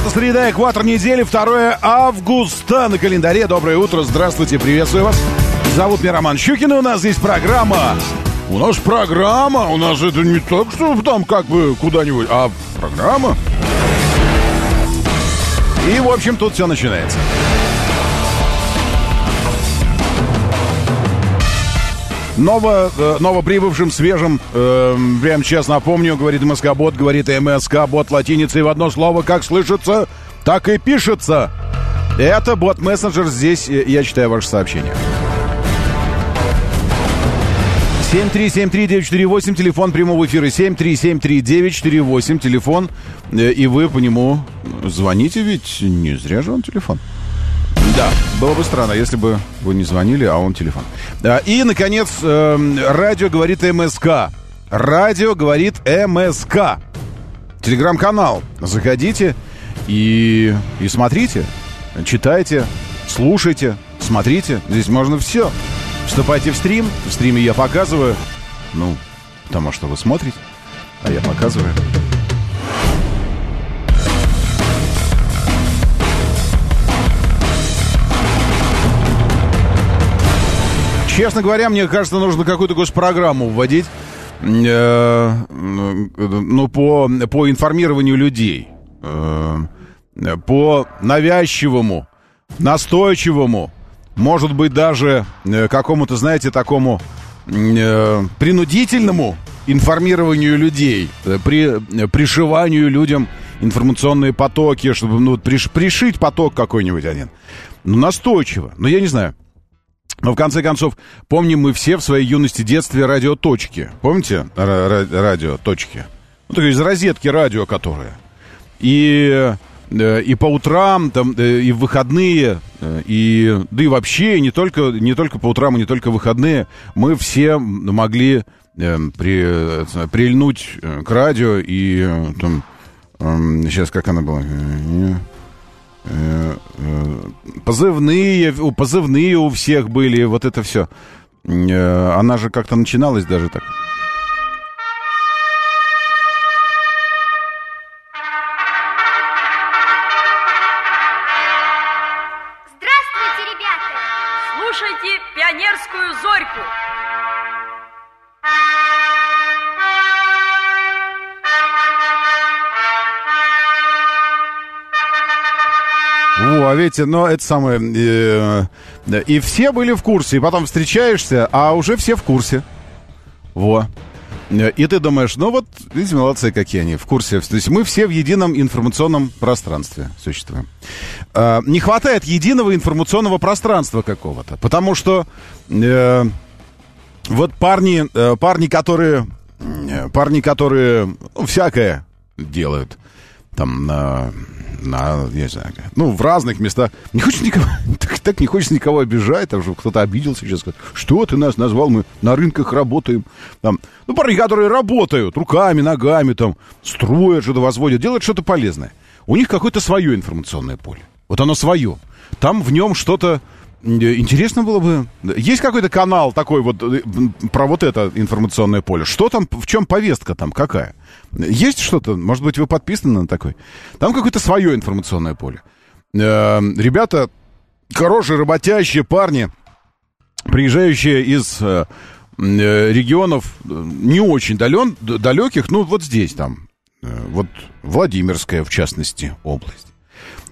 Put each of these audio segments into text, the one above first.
Это среда, экватор недели, 2 августа на календаре. Доброе утро, здравствуйте, приветствую вас. Зовут меня Роман Щукин, и у нас здесь программа. У нас программа, у нас это не так, что там как бы куда-нибудь, а программа. И, в общем, тут все начинается. Ново, э, новоприбывшим, свежим, э, прямо сейчас напомню, говорит МСК-бот, говорит МСК-бот латиницей в одно слово, как слышится, так и пишется. Это бот-мессенджер, здесь э, я читаю ваше сообщение. 7373948, телефон прямого эфира 7373948, телефон, э, и вы по нему звоните, ведь не зря же он телефон. Да, было бы странно, если бы вы не звонили, а он телефон. И, наконец, эм, радио говорит МСК. Радио говорит МСК. Телеграм-канал. Заходите и, и смотрите, читайте, слушайте, смотрите. Здесь можно все. Вступайте в стрим. В стриме я показываю. Ну, потому что вы смотрите, а я показываю. Честно говоря, мне кажется, нужно какую-то госпрограмму вводить, э, ну, по, по информированию людей, э, по навязчивому, настойчивому, может быть, даже э, какому-то, знаете, такому принудительному информированию людей, при, пришиванию людям информационные потоки, чтобы ну, приш, пришить поток какой-нибудь один. Ну, настойчиво. Но я не знаю. Но в конце концов, помним мы все в своей юности, детстве радиоточки. Помните ра- ра- радиоточки? Ну, то есть розетки радио, которое. И, э, и по утрам, там, э, и в выходные, э, и, да и вообще, не только, не только по утрам, и не только в выходные, мы все могли при, прильнуть к радио и там, э, сейчас как она была? Э, э, позывные, позывные у всех были, вот это все. Э, Она же как-то начиналась даже так. Видите, но это самое... э, и все были в курсе, и потом встречаешься, а уже все в курсе. Во. И ты думаешь, ну вот, видите, молодцы какие они, в курсе. То есть мы все в едином информационном пространстве существуем. А, не хватает единого информационного пространства какого-то, потому что э, вот парни, э, парни, которые, э, парни, которые ну, всякое делают, там на, не знаю, ну, в разных местах. Не хочется никого, так, так не хочется никого обижать, там, чтобы кто-то обиделся сейчас, сказать, что ты нас назвал, мы на рынках работаем. Там, ну, парни, которые работают руками, ногами, там, строят, что-то возводят, делают что-то полезное. У них какое-то свое информационное поле. Вот оно свое. Там в нем что-то э, Интересно было бы... Есть какой-то канал такой вот э, про вот это информационное поле? Что там, в чем повестка там, какая? Есть что-то? Может быть, вы подписаны на такой? Там какое-то свое информационное поле. Э, Ребята, хорошие, работящие парни, приезжающие из э, э, регионов э, не очень дален, далеких, ну вот здесь там, вот Владимирская, в частности, область.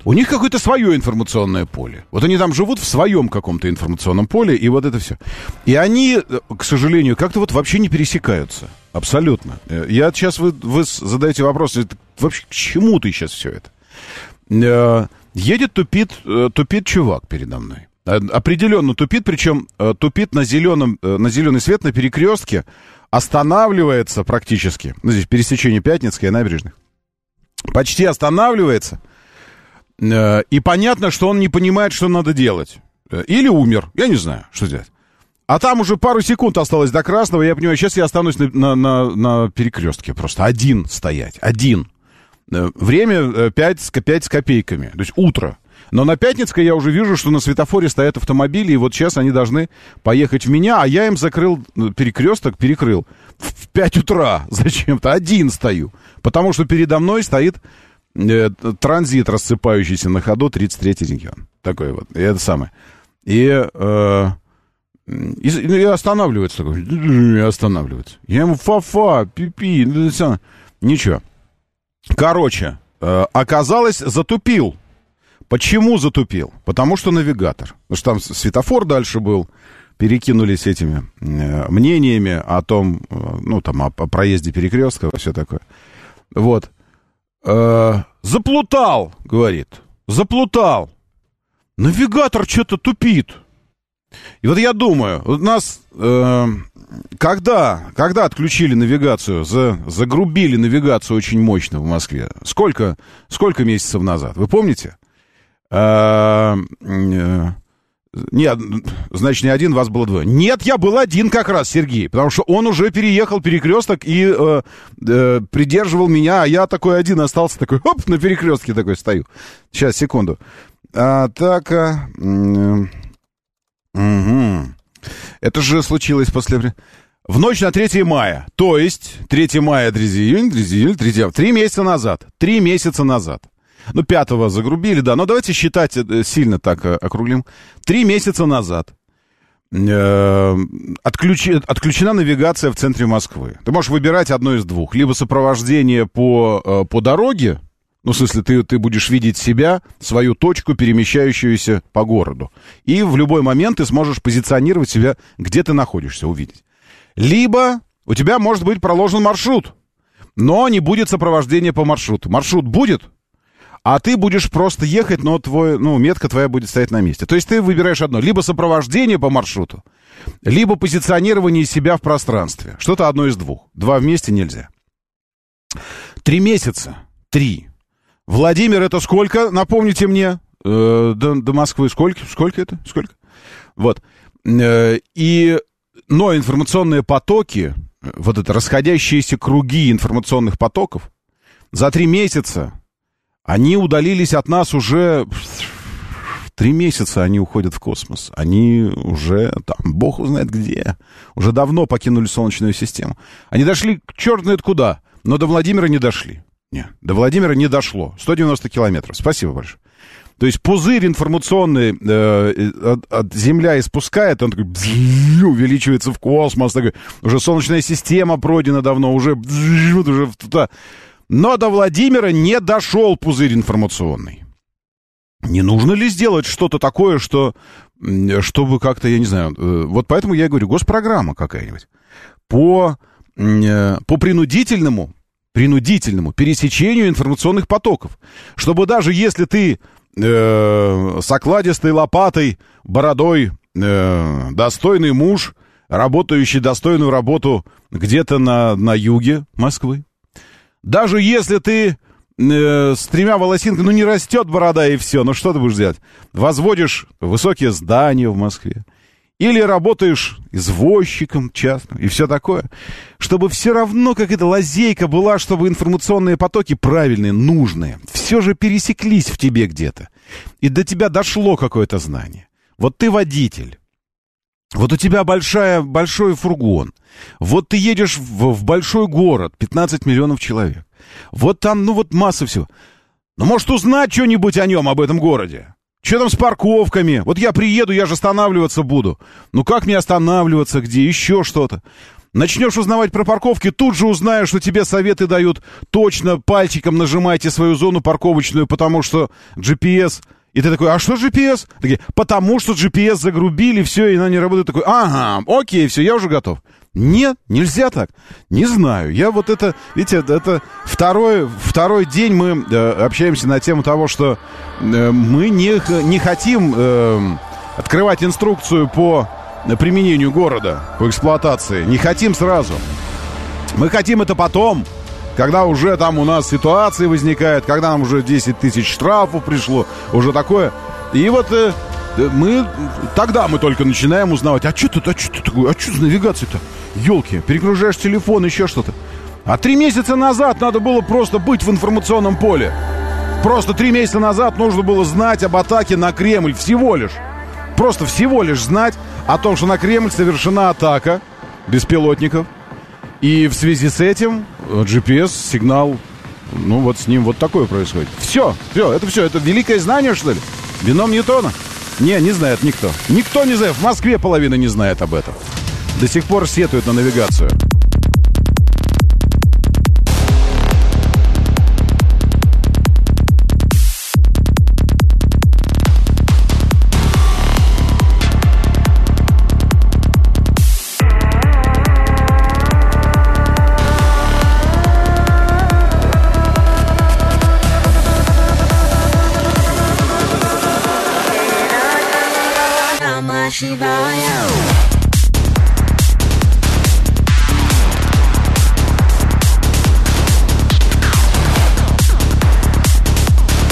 У них какое-то свое информационное поле. Вот они там живут в своем каком-то информационном поле, и вот это все. И они, э, к сожалению, как-то вот вообще не пересекаются. Абсолютно. Э, Я сейчас, вы, вы задаете вопрос, вообще к чему ты сейчас все это? Э, Едет, тупит, тупит чувак передо мной. Определенно тупит, причем тупит на, зеленом, на зеленый свет на перекрестке, останавливается практически, ну, здесь пересечение Пятницкой и набережных, почти останавливается, и понятно, что он не понимает, что надо делать. Э, Или умер, я не знаю, что делать. А там уже пару секунд осталось до красного, я понимаю, сейчас я останусь на, на, на, на перекрестке просто. Один стоять, один. Э, Время 5, с- 5 с копейками, то есть утро. Но на Пятницкой я уже вижу, что на светофоре стоят автомобили, и вот сейчас они должны поехать в меня, а я им закрыл э, перекресток, перекрыл в 5 утра зачем-то. Один стою, потому что передо мной стоит э, транзит, рассыпающийся на ходу, 33-й регион. Такой вот, и это самое. И, э, и, и останавливается такой, и останавливается. Я ему фа-фа, пи-пи, ну, ничего. Короче, э, оказалось, затупил. Почему затупил? Потому что навигатор. Потому что там светофор дальше был. Перекинулись этими э, мнениями о том, ну, там, о, о проезде перекрестка, все такое. Вот. Э, заплутал, говорит. Заплутал. Навигатор что-то тупит. И вот я думаю, вот нас э, когда, когда отключили навигацию, за, загрубили навигацию очень мощно в Москве? Сколько, сколько месяцев назад? Вы помните? Э, э, нет, значит, не один, вас было двое. Нет, я был один как раз, Сергей, потому что он уже переехал перекресток и э, э, придерживал меня, а я такой один остался, такой, оп, на перекрестке такой стою. Сейчас, секунду. Атака... м, Угу. Это же случилось после... В ночь на 3 мая. То есть 3 мая, 3 июня, 3 июля, 3 августа. Три месяца назад. Три месяца назад. Ну, пятого загрубили, да. Но давайте считать э, сильно так э, округлим. Три месяца назад э, отключи- отключена навигация в центре Москвы. Ты можешь выбирать одно из двух. Либо сопровождение по, по дороге, ну, в смысле, ты, ты будешь видеть себя, свою точку, перемещающуюся по городу. И в любой момент ты сможешь позиционировать себя, где ты находишься, увидеть. Либо у тебя может быть проложен маршрут, но не будет сопровождения по маршруту. Маршрут будет, а ты будешь просто ехать, но твой, ну, метка твоя будет стоять на месте. То есть ты выбираешь одно. Либо сопровождение по маршруту, либо позиционирование себя в пространстве. Что-то одно из двух. Два вместе нельзя. Три месяца. Три. Владимир, это сколько? Напомните мне. Э, до, до Москвы сколько? Сколько это? Сколько? Вот. Э, и, но информационные потоки, э, вот это расходящиеся круги информационных потоков, за три месяца они удалились от нас уже... Три месяца они уходят в космос. Они уже там, бог узнает где. Уже давно покинули Солнечную систему. Они дошли черт знает куда, но до Владимира не дошли. Не, до Владимира не дошло. 190 километров. Спасибо большое. То есть пузырь информационный э, от, от Земля испускает, он такой бззз, увеличивается в космос, такой, уже Солнечная система пройдена давно, уже, бззз, уже туда. Но до Владимира не дошел пузырь информационный. Не нужно ли сделать что-то такое, что, чтобы как-то, я не знаю, э, вот поэтому я и говорю, госпрограмма какая-нибудь по, э, по принудительному, принудительному пересечению информационных потоков, чтобы даже если ты э, с окладистой лопатой, бородой, э, достойный муж, работающий достойную работу где-то на, на юге Москвы, даже если ты э, с тремя волосинками, ну не растет борода и все, ну что ты будешь делать? Возводишь высокие здания в Москве. Или работаешь извозчиком частным и все такое. Чтобы все равно какая-то лазейка была, чтобы информационные потоки правильные, нужные, все же пересеклись в тебе где-то. И до тебя дошло какое-то знание. Вот ты водитель. Вот у тебя большая, большой фургон. Вот ты едешь в, в большой город, 15 миллионов человек. Вот там, ну вот масса всего. Ну, может, узнать что-нибудь о нем, об этом городе? Что там с парковками? Вот я приеду, я же останавливаться буду. Ну, как мне останавливаться, где? Еще что-то. Начнешь узнавать про парковки, тут же узнаешь, что тебе советы дают. Точно пальчиком нажимайте свою зону парковочную, потому что GPS... И ты такой, а что GPS? Такие, потому что GPS загрубили, все, и она не работает. Такой, ага, окей, все, я уже готов. Нет, нельзя так. Не знаю. Я вот это, видите, это, второй, второй день мы э, общаемся на тему того, что э, мы не, не хотим э, открывать инструкцию по применению города, по эксплуатации. Не хотим сразу. Мы хотим это потом, когда уже там у нас ситуации возникают, когда нам уже 10 тысяч штрафов пришло, уже такое. И вот э, мы, тогда мы только начинаем узнавать, а что тут, а что тут такое, а что за навигация-то? Елки, перегружаешь телефон, еще что-то. А три месяца назад надо было просто быть в информационном поле. Просто три месяца назад нужно было знать об атаке на Кремль всего лишь. Просто всего лишь знать о том, что на Кремль совершена атака беспилотников. И в связи с этим GPS-сигнал, ну вот с ним вот такое происходит. Все, все, это все, это великое знание, что ли? Бином Ньютона? Не, не знает никто. Никто не знает. В Москве половина не знает об этом. До сих пор сетуют на навигацию.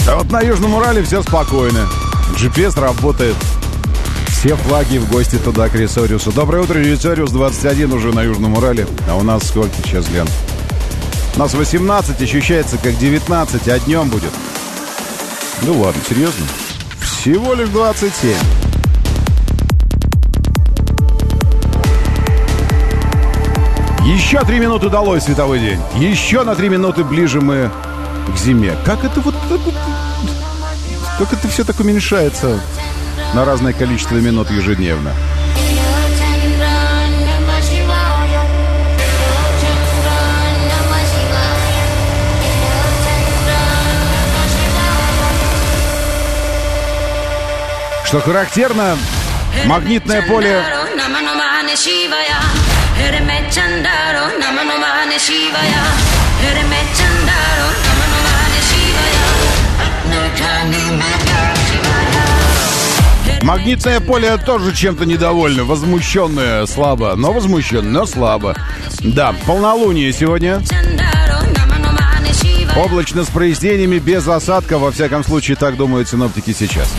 А вот на Южном Урале все спокойно. GPS работает. Все флаги в гости туда, к Ресориусу. Доброе утро, Ресориус 21 уже на Южном Урале. А у нас сколько сейчас, глянь? У нас 18, ощущается как 19, а днем будет. Ну ладно, серьезно? Всего лишь 27. Еще три минуты долой световой день. Еще на три минуты ближе мы к зиме. Как это вот... Как это все так уменьшается на разное количество минут ежедневно? Что характерно, магнитное поле Магнитное поле тоже чем-то недовольно, возмущенное слабо, но возмущен, но слабо. Да, полнолуние сегодня. Облачно с прояснениями, без осадка, во всяком случае, так думают синоптики сейчас.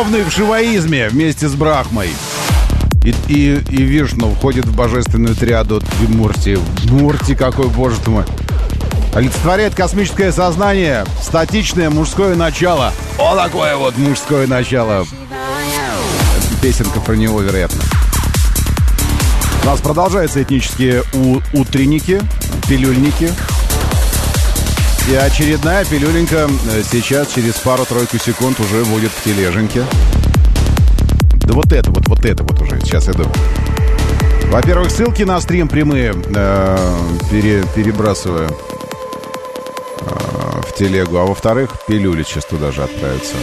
Верховный в шиваизме вместе с Брахмой. И, и, и Вишну входит в божественную триаду Мурти. Мурти какой, боже мой. Олицетворяет космическое сознание, статичное мужское начало. О, такое вот мужское начало. Песенка про него, вероятно. У нас продолжаются этнические у утренники, пилюльники. И очередная пилюленька э, сейчас, через пару-тройку секунд, уже будет в тележеньке. Да вот это вот, вот это вот уже. Сейчас иду. Во-первых, ссылки на стрим прямые э, пере, перебрасываю э, в телегу. А во-вторых, пилюли сейчас туда же отправятся.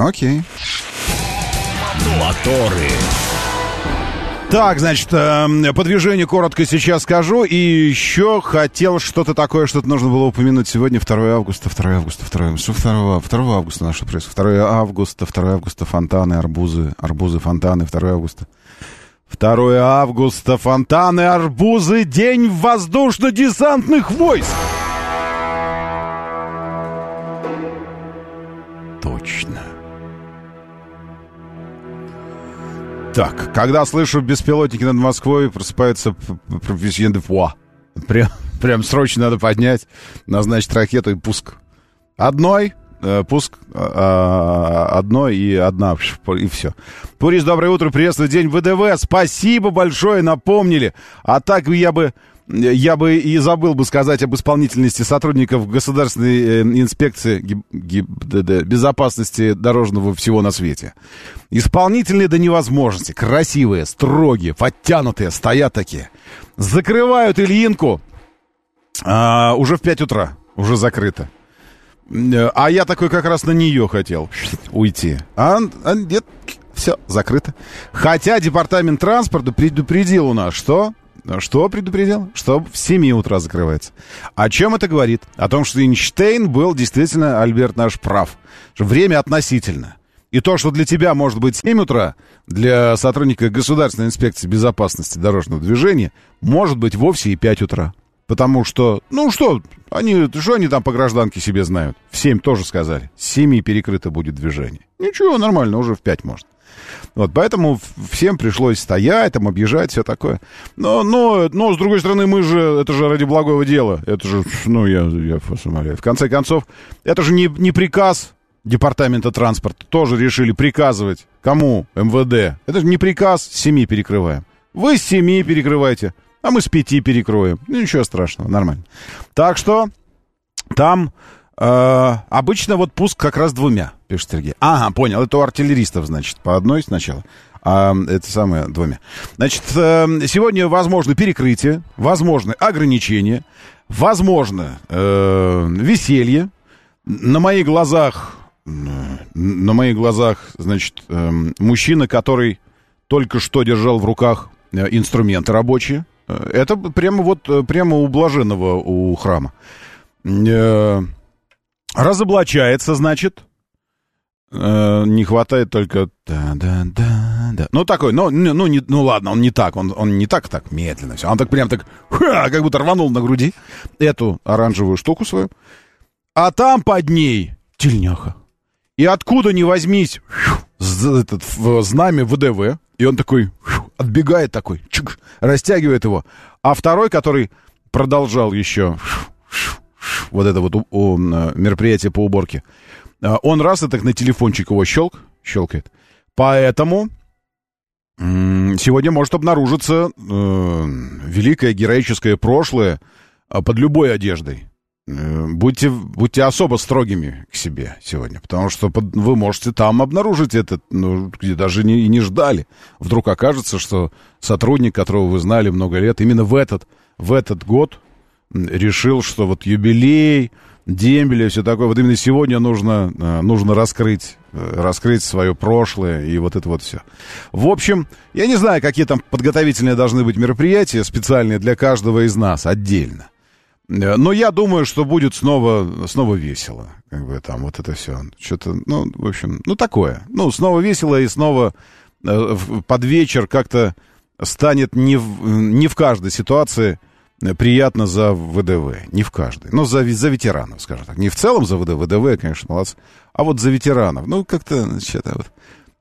Окей. Моторы. Так, значит, э, по движению коротко сейчас скажу. И еще хотел что-то такое, что-то нужно было упомянуть сегодня, 2 августа, 2 августа, 2 августа, 2, 2 августа на что происходит? 2 августа, 2 августа, фонтаны, арбузы, арбузы, фонтаны, 2 августа. 2 августа, фонтаны, арбузы, день воздушно-десантных войск. Так, когда слышу беспилотники над Москвой, просыпается профессион де фуа. Прям, прям срочно надо поднять, назначить ракету и пуск. Одной, э, пуск э, одной и одна, и все. Пурис, доброе утро, приветствую, день ВДВ, спасибо большое, напомнили. А так я бы я бы и забыл бы сказать об исполнительности сотрудников Государственной э, инспекции ГИБДД, безопасности дорожного всего на свете. Исполнительные до невозможности, красивые, строгие, подтянутые, стоят такие. Закрывают Ильинку а, уже в 5 утра, уже закрыто. А я такой как раз на нее хотел уйти. А, а нет, все, закрыто. Хотя департамент транспорта предупредил у нас, что что предупредил? Что в 7 утра закрывается. О чем это говорит? О том, что Эйнштейн был действительно, Альберт наш, прав. Что время относительно. И то, что для тебя может быть 7 утра, для сотрудника Государственной инспекции безопасности дорожного движения, может быть вовсе и 5 утра. Потому что, ну что, они, что они там по гражданке себе знают? В 7 тоже сказали. С 7 перекрыто будет движение. Ничего, нормально, уже в 5 может. Вот, поэтому всем пришлось стоять, там, объезжать, все такое. Но, но, но, с другой стороны, мы же, это же ради благого дела. Это же, ну, я, я умоляю. В конце концов, это же не, не приказ департамента транспорта. Тоже решили приказывать. Кому? МВД. Это же не приказ, с семи перекрываем. Вы с семи перекрываете, а мы с пяти перекроем. Ну, ничего страшного, нормально. Так что там э, обычно вот пуск как раз двумя пишет Сергей. Ага, понял. Это у артиллеристов, значит, по одной сначала. А это самое двумя. Значит, э, сегодня возможно перекрытие, возможны ограничения, возможно э, веселье. На моих глазах, на моих глазах, значит, э, мужчина, который только что держал в руках э, инструменты рабочие. Э, это прямо вот, прямо у блаженного у храма. Разоблачается, значит, Э, не хватает только... Да, да, да, да. Ну, такой, ну, ну, не, ну ладно, он не так, он, он не так, так медленно все. Он так прям так, ха, как будто рванул на груди эту оранжевую штуку свою. А там под ней тельняха. И откуда ни возьмись, этот, в знамя ВДВ, и он такой отбегает такой, чик, растягивает его. А второй, который продолжал еще вот это вот у, у, мероприятие по уборке, а, он раз и так на телефончик его щелк, щелкает. Поэтому сегодня может обнаружиться э, великое героическое прошлое э, под любой одеждой. Э, будьте, будьте особо строгими к себе сегодня, потому что под, вы можете там обнаружить это, ну, где даже не, и не ждали. Вдруг окажется, что сотрудник, которого вы знали много лет, именно в этот, в этот год решил, что вот юбилей, дембеля, все такое. Вот именно сегодня нужно, э, нужно раскрыть, э, раскрыть свое прошлое и вот это вот все. В общем, я не знаю, какие там подготовительные должны быть мероприятия специальные для каждого из нас отдельно. Э, но я думаю, что будет снова, снова весело. Как бы там вот это все. Что-то, ну, в общем, ну такое. Ну, снова весело и снова под вечер как-то станет не в, не в каждой ситуации приятно за ВДВ. Не в каждой. Но за, за ветеранов, скажем так. Не в целом за ВДВ. ВДВ, конечно, молодцы. А вот за ветеранов. Ну, как-то, что-то вот.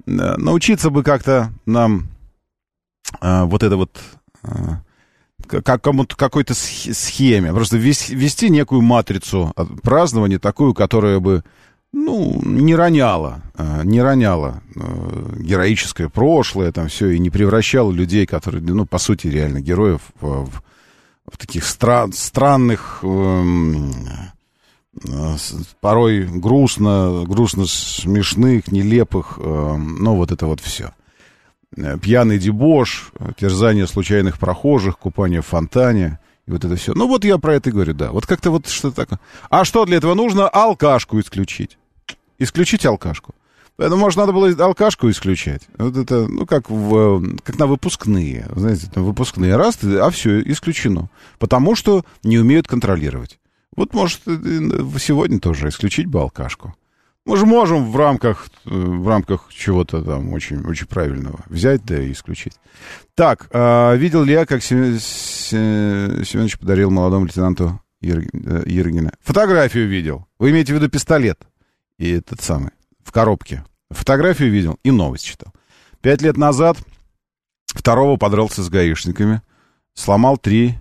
Научиться бы как-то нам а, вот это вот... А, как кому-то какой-то схеме. Просто вести, некую матрицу празднования, такую, которая бы ну, не роняла, не роняла э, героическое прошлое, там все, и не превращала людей, которые, ну, по сути, реально героев в, в в таких стра- странных, эм, э, порой грустно, грустно смешных, нелепых, э, ну вот это вот все. Э, пьяный дебош, терзание случайных прохожих, купание в фонтане, и вот это все. Ну вот я про это говорю, да. Вот как-то вот что-то такое. А что для этого нужно? Алкашку исключить. Исключить алкашку. Ну, может, надо было алкашку исключать. Вот это, ну, как, в, как на выпускные. Знаете, там выпускные раз, а все, исключено. Потому что не умеют контролировать. Вот, может, сегодня тоже исключить бы алкашку. Мы же можем в рамках, в рамках чего-то там очень, очень правильного взять, да и исключить. Так, а, видел ли я, как Семенович подарил молодому лейтенанту Ергина? Фотографию видел. Вы имеете в виду пистолет? И этот самый, в коробке. Фотографию видел и новость читал. Пять лет назад Второго подрался с гаишниками. Сломал три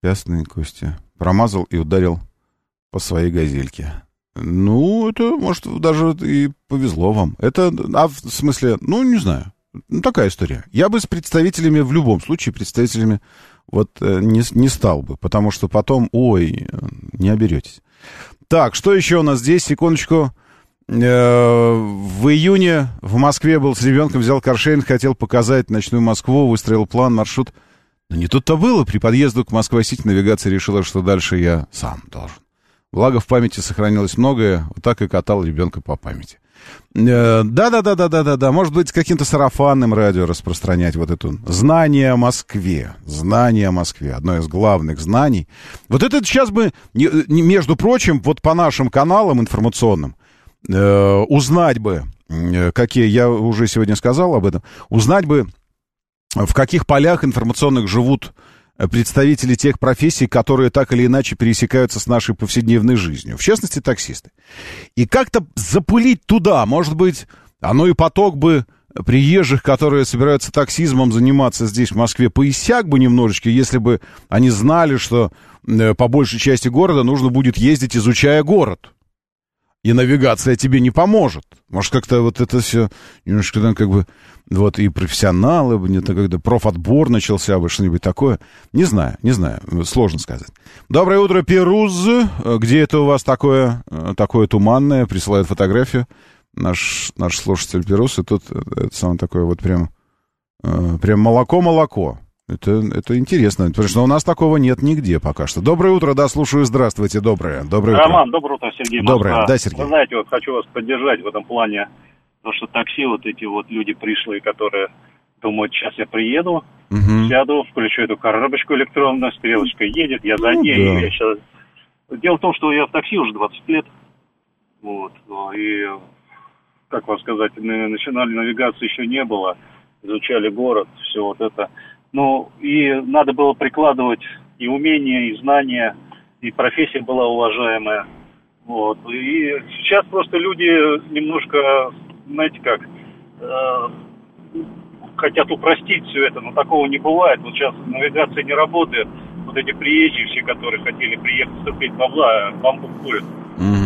пястные кости. Промазал и ударил по своей газельке. Ну, это, может, даже и повезло вам. Это, а в смысле, ну, не знаю. Ну, такая история. Я бы с представителями, в любом случае, представителями вот э, не, не стал бы, потому что потом, ой, не оберетесь. Так, что еще у нас здесь? Секундочку. Э, в июне в Москве был с ребенком, взял каршеринг, хотел показать ночную Москву, выстроил план, маршрут. Но не тут-то было. При подъезду к Москва-Сити навигация решила, что дальше я сам должен. Благо в памяти сохранилось многое, вот так и катал ребенка по памяти. Э, да-да-да-да-да-да-да, может быть, каким-то сарафанным радио распространять вот это знание о Москве. Знание о Москве, одно из главных знаний. Вот это сейчас бы, между прочим, вот по нашим каналам информационным, э, узнать бы, э, какие, я уже сегодня сказал об этом, узнать бы, в каких полях информационных живут представители тех профессий, которые так или иначе пересекаются с нашей повседневной жизнью, в частности, таксисты. И как-то запулить туда, может быть, оно и поток бы приезжих, которые собираются таксизмом заниматься здесь, в Москве, поиссяк бы немножечко, если бы они знали, что э, по большей части города нужно будет ездить, изучая город. И навигация тебе не поможет. Может, как-то вот это все немножко там как бы вот и профессионалы, где-то когда профотбор начался бы, что-нибудь такое. Не знаю, не знаю, сложно сказать. Доброе утро, Перуз. Где это у вас такое, такое туманное? Присылает фотографию наш, наш слушатель Перуз, и тут это самое такое вот прям, э, прям молоко-молоко. Это, это интересно, потому что у нас такого нет нигде пока что. Доброе утро, да, слушаю, здравствуйте, доброе, доброе утро. Роман, доброе утро, Сергей Москва. Доброе, да, Сергей. Вы знаете, вот хочу вас поддержать в этом плане Потому что такси, вот эти вот люди пришлые, которые думают, сейчас я приеду, Мгм. сяду, включу эту коробочку электронную, стрелочка едет, я за Ну, ней. да. я щас- Дело в том, что я в такси уже 20 лет. Вот. И, как вам сказать, на- национальной навигации еще не было. Изучали город, все вот это. Ну, и надо было прикладывать и умения, и знания, и профессия была уважаемая. Вот. И сейчас просто люди немножко, знаете как, э, хотят упростить все это, но такого не бывает. Вот сейчас навигация не работает. Вот эти приезжие все, которые хотели приехать, ступить бабла, бамбук курят. Мгм.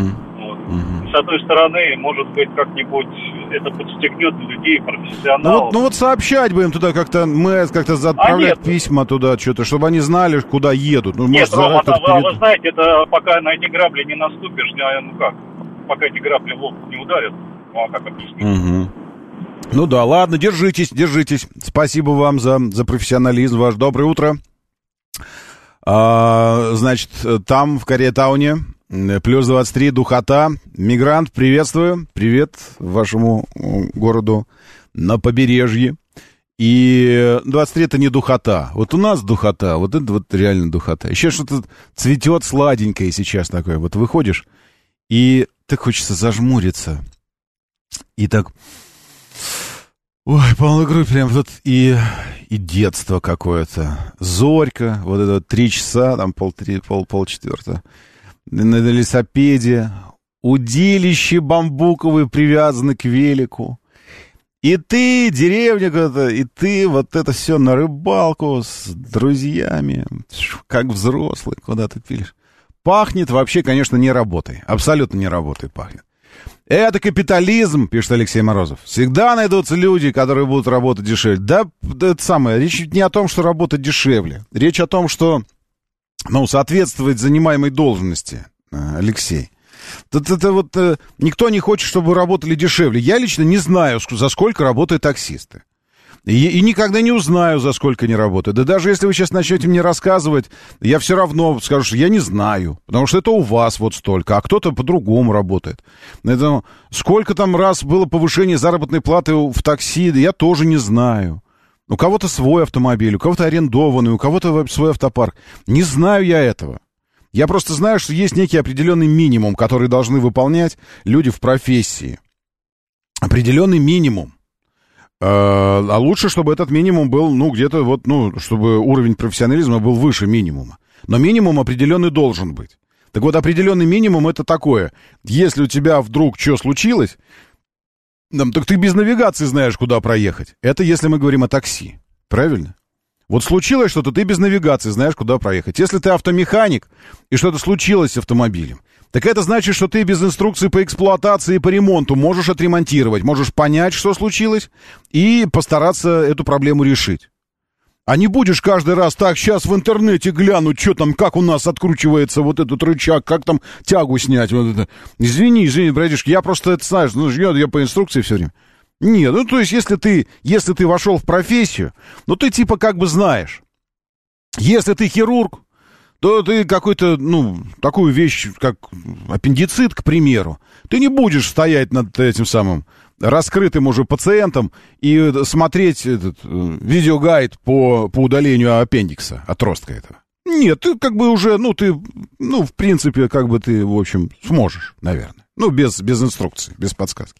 С одной стороны, может быть, как-нибудь это подстегнет людей, Ну профессионалов. вот, ну вот сообщать бы им туда как-то, мы как-то за- отправлять нет. письма туда, что-то, чтобы они знали, куда едут. Ну, Нет, может, Рома, кто-то а вы, знаете, это пока на эти грабли не наступишь, ну как, пока эти грабли в лоб не ударят, ну а как объяснить? Мгм. Ну да, ладно, держитесь, держитесь. Спасибо вам за, за профессионализм ваш. Доброе утро. А, значит, там, в Кореятауне, плюс 23, духота. Мигрант, приветствую. Привет вашему м, городу на побережье. И 23 это не духота. Вот у нас духота, вот это вот реально духота. Еще что-то цветет сладенькое сейчас такое. Вот выходишь, и так хочется зажмуриться. И так... Ой, полной грудь прям вот и, и детство какое-то. Зорька, вот это три часа, там пол, три, пол, пол четвертого. На, велосипеде. Удилище бамбуковые привязаны к велику. И ты, деревня какая-то, и ты вот это все на рыбалку с друзьями, как взрослый, куда ты пилишь. Пахнет вообще, конечно, не работой. Абсолютно не работой пахнет. Это капитализм, пишет Алексей Морозов. Всегда найдутся люди, которые будут работать дешевле. Да, это самое, речь не о том, что работать дешевле. Речь о том, что, ну, соответствовать занимаемой должности, э, Алексей. Это, это вот э, никто не хочет, чтобы работали дешевле. Я лично не знаю, за сколько работают таксисты. И, и никогда не узнаю, за сколько они работают. Да даже если вы сейчас начнете мне рассказывать, я все равно скажу, что я не знаю. Потому что это у вас вот столько, а кто-то по-другому работает. Поэтому сколько там раз было повышение заработной платы в такси, да я тоже не знаю. У кого-то свой автомобиль, у кого-то арендованный, у кого-то свой автопарк. Не знаю я этого. Я просто знаю, что есть некий определенный минимум, который должны выполнять люди в профессии. Определенный минимум. Э, А лучше, чтобы этот минимум был, ну, где-то вот, ну, чтобы уровень профессионализма был выше минимума. Но минимум определенный должен быть. Так вот, определенный минимум это такое. Если у тебя вдруг что случилось, так ты без навигации знаешь, куда проехать. Это если мы говорим о такси. Правильно? Вот случилось что-то, ты без навигации знаешь, куда проехать. Если ты автомеханик, и что-то случилось с автомобилем, так это значит, что ты без инструкции по эксплуатации и по ремонту можешь отремонтировать, можешь понять, что случилось, и постараться эту проблему решить. А не будешь каждый раз так, сейчас в интернете глянуть, что там, как у нас откручивается вот этот рычаг, как там тягу снять. Вот это. Извини, извини, братишка, я просто это знаешь, ну, я, я по инструкции все время. Нет, ну то есть, если ты, если ты вошел в профессию, ну ты типа как бы знаешь. Если ты хирург, то ты какой-то, ну, такую вещь, как аппендицит, к примеру, ты не будешь стоять над этим самым раскрытым уже пациентом и смотреть этот э, видеогайд по, по удалению аппендикса, отростка этого. Нет, ты как бы уже, ну, ты, ну, в принципе, как бы ты, в общем, сможешь, наверное. Ну, без, без инструкции, без подсказки.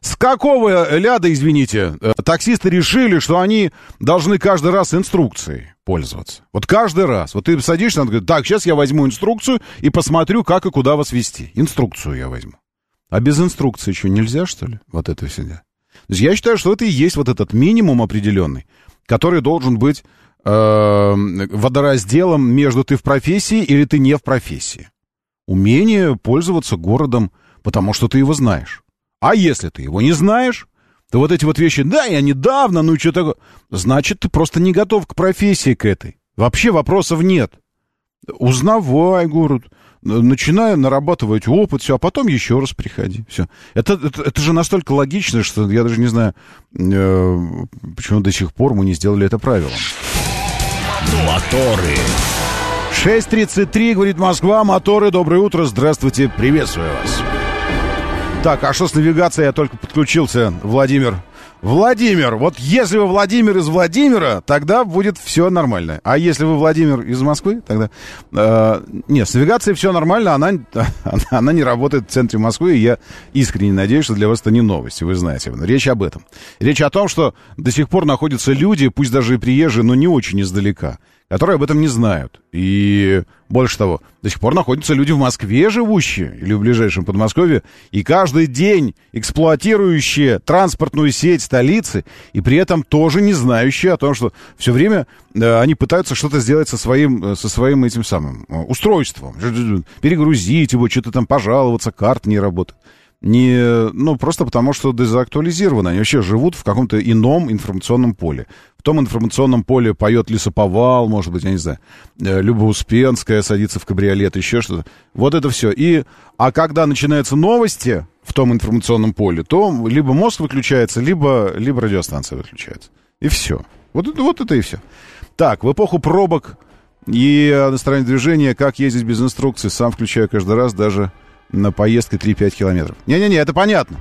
С какого ляда, извините, э, таксисты решили, что они должны каждый раз инструкцией пользоваться? Вот каждый раз. Вот ты садишься, он говорит, так, сейчас я возьму инструкцию и посмотрю, как и куда вас вести. Инструкцию я возьму. А без инструкции что, нельзя, что ли? Вот это всегда. То есть я считаю, что это и есть вот этот минимум определенный, который должен быть э, водоразделом между ты в профессии или ты не в профессии. Умение пользоваться городом, потому что ты его знаешь. А если ты его не знаешь, то вот эти вот вещи, да, я недавно, ну что такое, значит, ты просто не готов к профессии к этой. Вообще вопросов нет. Узнавай город, начинай нарабатывать опыт, все, а потом еще раз приходи. Все. Это, это, это же настолько логично, что я даже не знаю, э, почему до сих пор мы не сделали это правилом. Моторы. 6.33, говорит Москва, моторы, доброе утро, здравствуйте, приветствую вас. Так, а что с навигацией? Я только подключился, Владимир. Владимир, вот если вы Владимир из Владимира, тогда будет все нормально. А если вы Владимир из Москвы, тогда... Э, нет, с навигацией все нормально, она, она, она не работает в центре Москвы, и я искренне надеюсь, что для вас это не новость, вы знаете. Речь об этом. Речь о том, что до сих пор находятся люди, пусть даже и приезжие, но не очень издалека, которые об этом не знают. И больше того, до сих пор находятся люди в Москве живущие или в ближайшем Подмосковье, и каждый день эксплуатирующие транспортную сеть столицы, и при этом тоже не знающие о том, что все время э, они пытаются что-то сделать со своим, э, со своим этим самым э, устройством, перегрузить его, что-то там пожаловаться, карта не работает не, ну, просто потому что дезактуализированы. Они вообще живут в каком-то ином информационном поле. Том информационном поле поет Лесоповал, может быть, я не знаю, э, Люба Успенская садится в кабриолет, еще что-то. Вот это все. И, а когда начинаются новости в том информационном поле, то либо мозг выключается, либо, либо радиостанция выключается. И все. Вот, вот это и все. Так, в эпоху пробок и настроения движения, как ездить без инструкции, сам включаю каждый раз, даже на поездке 3-5 километров. Не-не-не, это понятно.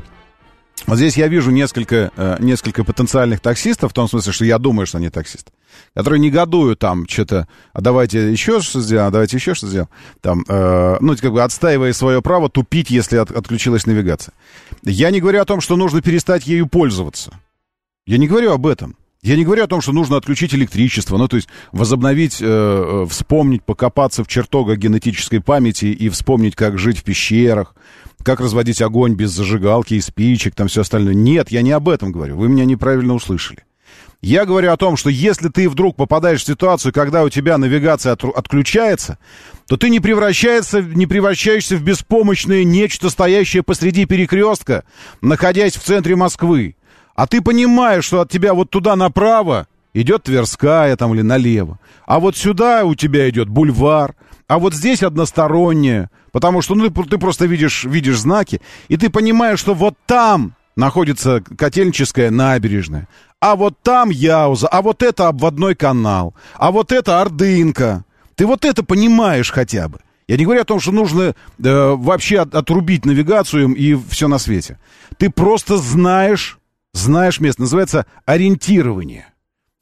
Вот здесь я вижу несколько, э, несколько потенциальных таксистов, в том смысле, что я думаю, что они таксисты, которые негодуют там что-то, а давайте еще что сделаем, а давайте еще что сделаем, там, э, ну, как бы отстаивая свое право тупить, если от, отключилась навигация. Я не говорю о том, что нужно перестать ею пользоваться. Я не говорю об этом. Я не говорю о том, что нужно отключить электричество, ну, то есть возобновить, э, э, вспомнить, покопаться в чертогах генетической памяти и вспомнить, как жить в пещерах, как разводить огонь без зажигалки и спичек, там все остальное. Нет, я не об этом говорю, вы меня неправильно услышали. Я говорю о том, что если ты вдруг попадаешь в ситуацию, когда у тебя навигация от, отключается, то ты не, превращаешься, не превращаешься в беспомощное нечто, стоящее посреди перекрестка, находясь в центре Москвы а ты понимаешь, что от тебя вот туда направо идет Тверская там или налево, а вот сюда у тебя идет бульвар, а вот здесь односторонняя, потому что ну, ты просто видишь, видишь знаки, и ты понимаешь, что вот там находится Котельническая набережная, а вот там Яуза, а вот это обводной канал, а вот это Ордынка. Ты вот это понимаешь хотя бы. Я не говорю о том, что нужно э, вообще от, отрубить навигацию и все на свете. Ты просто знаешь знаешь место. Называется ориентирование.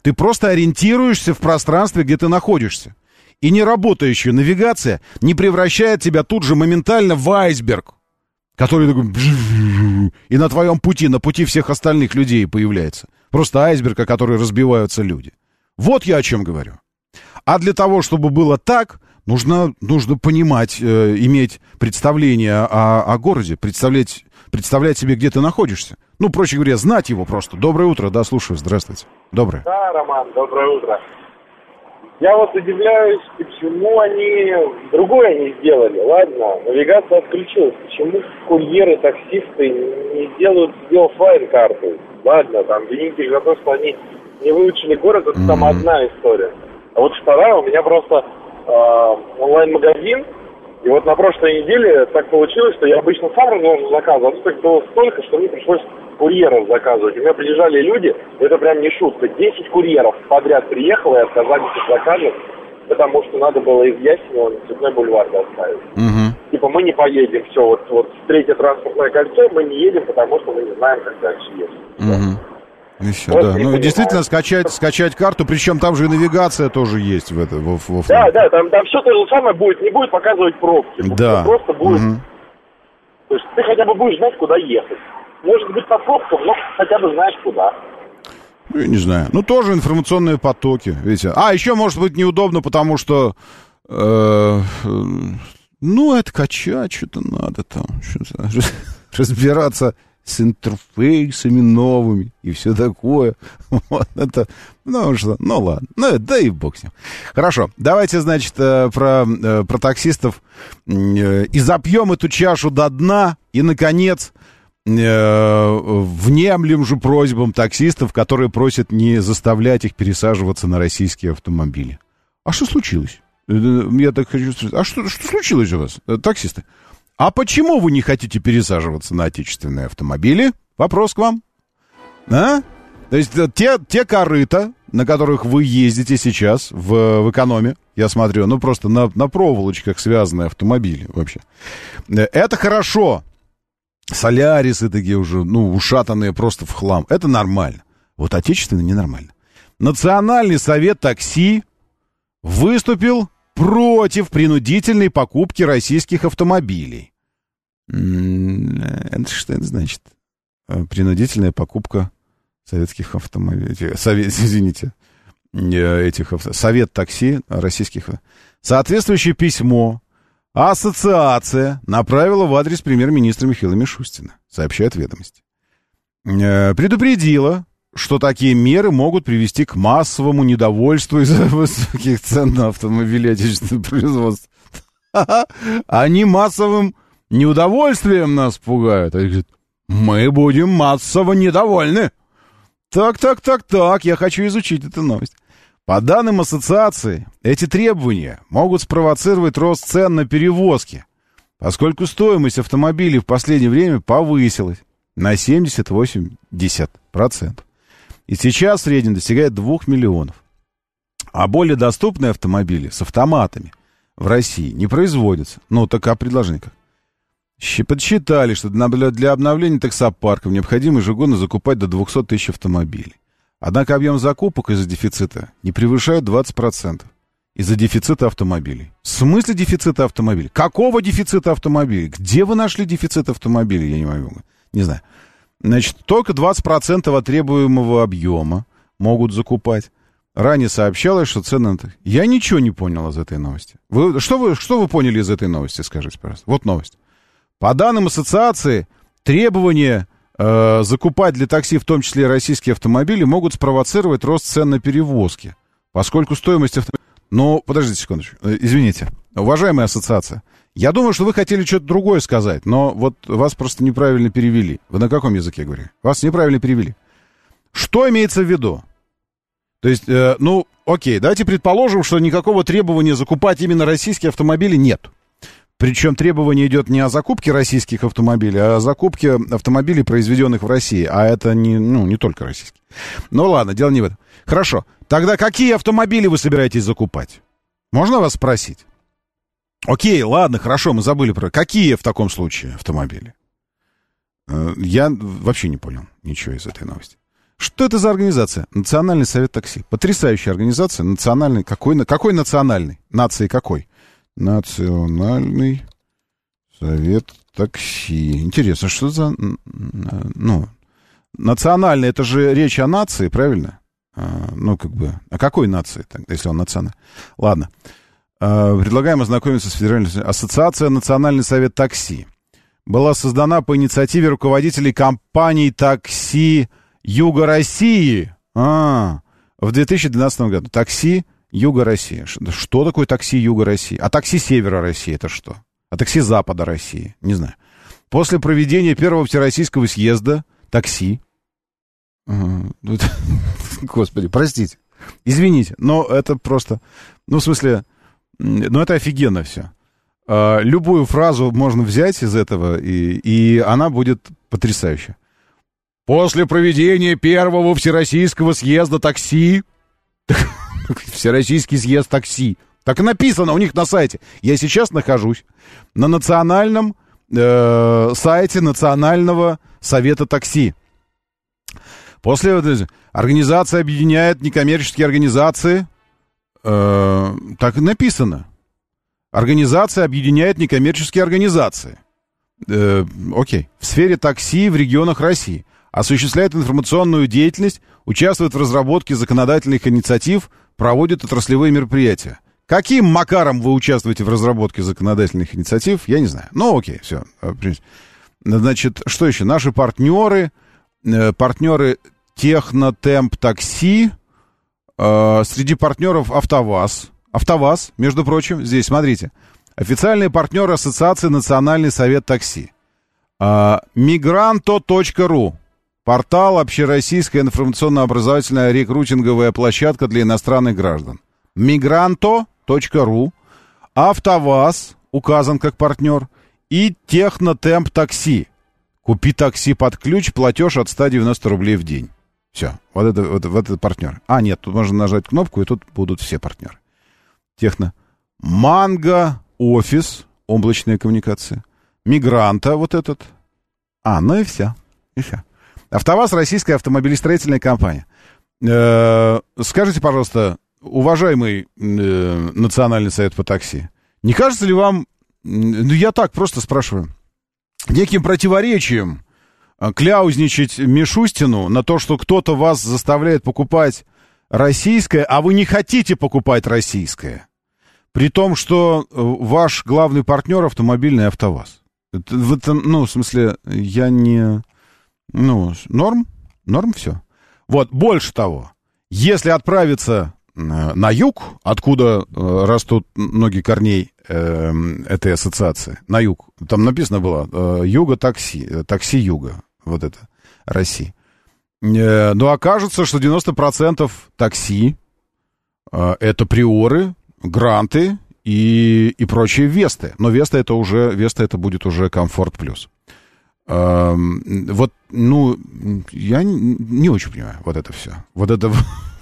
Ты просто ориентируешься в пространстве, где ты находишься. И неработающая навигация не превращает тебя тут же моментально в айсберг, который такой... И на твоем пути, на пути всех остальных людей появляется. Просто айсберг, о который разбиваются люди. Вот я о чем говорю. А для того, чтобы было так, нужно, нужно понимать, э, иметь представление о, о городе, представлять представлять себе, где ты находишься. Ну, проще говоря, знать его просто. Доброе утро, да, слушаю, здравствуйте. Доброе. Да, Роман, доброе утро. Я вот удивляюсь, почему они другое не сделали. Ладно, навигация отключилась. Почему курьеры, таксисты не делают себе офлайн карты? Ладно, там вините их за то, что они не выучили город, это там одна история. А вот вторая, у меня просто э, онлайн-магазин, и вот на прошлой неделе так получилось, что я обычно сам разношу заказы, а тут так было столько, что мне пришлось курьеров заказывать. У меня приезжали люди, это прям не шутка, 10 курьеров подряд приехало и отказались от заказов, потому что надо было из Ясенева на Цветной бульвар доставить. Угу. Типа мы не поедем, все, вот, вот третье транспортное кольцо, мы не едем, потому что мы не знаем, как дальше ехать. Угу. Все, Вот да. Ну, понимаю. действительно, скачать, скачать карту, причем там же и навигация тоже есть в это, в, в- в- Да, да, там, там все то же самое будет, не будет показывать пробки. Да. Просто будет, Мгм. то есть ты хотя бы будешь знать, куда ехать. Может быть, по пробкам, но хотя бы знаешь, куда. Ну, я не знаю. Ну, тоже информационные потоки, видите. А, еще, может быть, неудобно, потому что... э, ну, это качать что-то надо там. что-то разбираться с интерфейсами новыми и все такое. Вот это, ну что, ну ладно, ну да и бог с ним. Хорошо, давайте, значит, э, про, э, про таксистов э, и запьем эту чашу до дна, и, наконец, внемлем же просьбам таксистов, которые просят не заставлять их пересаживаться на российские автомобили. А что случилось? Э, Я так хочу спросить. А что, что случилось у вас, э, таксисты? А почему вы не хотите пересаживаться на отечественные автомобили? Вопрос к вам. А? То есть э, те, те корыта, на которых вы ездите сейчас в, в экономе, я смотрю, ну просто на, на проволочках связанные автомобили вообще. Э, Это хорошо. Солярисы такие уже, ну, ушатанные просто в хлам. Это нормально. Вот отечественные ненормально. Национальный совет такси выступил против принудительной покупки российских автомобилей. Это что это значит? Э, Принудительная покупка советских автомобилей. Эти- Совет, извините. э, Этих авто- Совет такси российских. Соответствующее письмо ассоциация направила в адрес премьер-министра Михаила Мишустина, сообщает ведомость. Э, Предупредила, что такие меры могут привести к массовому недовольству из-за высоких цен на автомобили отечественного производства. Они массовым неудовольствием нас пугают. Они говорят, мы будем массово недовольны. Так, так, так, так, я хочу изучить эту новость. По данным ассоциации, эти требования могут спровоцировать рост цен на перевозки, поскольку стоимость автомобилей в последнее время повысилась на 70-80%. И сейчас в среднем достигает 2 миллионов. А более доступные автомобили с автоматами в России не производятся. Ну, так а предложение как? Щ- Подсчитали, что для обновления таксопарков необходимо ежегодно закупать до 200 тысяч автомобилей. Однако объем закупок из-за дефицита не превышает 20%. Из-за дефицита автомобилей. В смысле дефицита автомобилей? Какого дефицита автомобилей? Где вы нашли дефицит автомобилей? Я не могу. Не знаю. Значит, только 20% от требуемого объема могут закупать. Ранее сообщалось, что цены... Я ничего не понял из этой новости. Вы, что, вы, что вы поняли из этой новости, скажите, пожалуйста? Вот новость. По данным ассоциации, требования э, закупать для такси, в том числе и российские автомобили, могут спровоцировать рост цен на перевозки, поскольку стоимость автомобиля... Ну, подождите секундочку, Э, извините. Уважаемая ассоциация, я думаю, что вы хотели что-то другое сказать, но вот вас просто неправильно перевели. Вы на каком языке говорили? Вас неправильно перевели. Что имеется в виду? То есть, э, ну, окей, давайте предположим, что никакого требования закупать именно российские автомобили нет. Причем требование идет не о закупке российских автомобилей, а о закупке автомобилей, произведенных в России. А это не, ну, не только российские. Ну ладно, дело не в этом. Хорошо. Тогда какие автомобили вы собираетесь закупать? Можно вас спросить? Окей, ладно, хорошо, мы забыли про... Какие в таком случае автомобили? Э, Я вообще не понял ничего из этой новости. Что это за организация? Национальный совет такси. Потрясающая организация. Национальный. Какой, какой национальный? Нации какой? Национальный совет такси. Интересно, что за... Ну, национальный, это же речь о нации, правильно? А, ну, как бы... О какой нации, если он национальный? Ладно. А, Предлагаем ознакомиться с Федеральной Ассоциацией Национальный совет такси. была создана по инициативе руководителей компаний такси Юга России. А, в 2012 году. Такси Юга России. Что такое такси Юга России? А такси Севера России это что? А такси Запада России? Не знаю. После проведения первого всероссийского съезда такси. Ну Господи, простите. Извините, но это просто... Ну, в смысле, ну это офигенно все. А, любую фразу можно взять из этого, и, и она будет потрясающая. После проведения первого всероссийского съезда такси... Всероссийский съезд такси. Так и написано у них на сайте. Я сейчас нахожусь на национальном э, сайте Национального совета такси. После вот организация объединяет некоммерческие организации. Э, так и написано. Организация объединяет некоммерческие организации. Э, окей. В сфере такси в регионах России. Осуществляет информационную деятельность, участвует в разработке законодательных инициатив, проводит отраслевые мероприятия. Каким макаром вы участвуете в разработке законодательных инициатив, я не знаю. Ну, окей, все. Значит, что еще? Наши партнеры, э, партнеры Технотемп Такси, э, среди партнеров АвтоВАЗ. АвтоВАЗ, между прочим, здесь, смотрите, официальные партнеры Ассоциации Национальный совет такси. Migranto.ru Портал общероссийская информационно-образовательная рекрутинговая площадка для иностранных граждан. Migranto.ru АвтоВАЗ указан как партнер и Технотемп Такси. Купи такси под ключ, платеж от 190 рублей в день. Все, вот это, вот, вот это партнер. А, нет, тут можно нажать кнопку, и тут будут все партнеры. Техно. Манго Офис, облачная коммуникация. Мигранта вот этот. А, ну и все. И все. АвтоВАЗ, российская автомобилестроительная компания. Э, скажите, пожалуйста, уважаемый э, Национальный совет по такси, не кажется ли вам, ну я так просто спрашиваю, неким противоречием э, кляузничать Мишустину на то, что кто-то вас заставляет покупать российское, а вы не хотите покупать российское, при том, что ваш главный партнер автомобильный АвтоВАЗ. Это, в этом, ну, в смысле, я не... Ну, норм, норм все. Вот, больше того, если отправиться э, на юг, откуда э, растут ноги корней э, этой ассоциации, на юг, там написано было э, юга такси, э, такси юга, вот это, России. Э, но окажется, что 90% такси э, это приоры, гранты и, и прочие весты. Но веста это уже, веста это будет уже комфорт плюс. Вот, ну, я не, не очень понимаю вот это все. Вот это,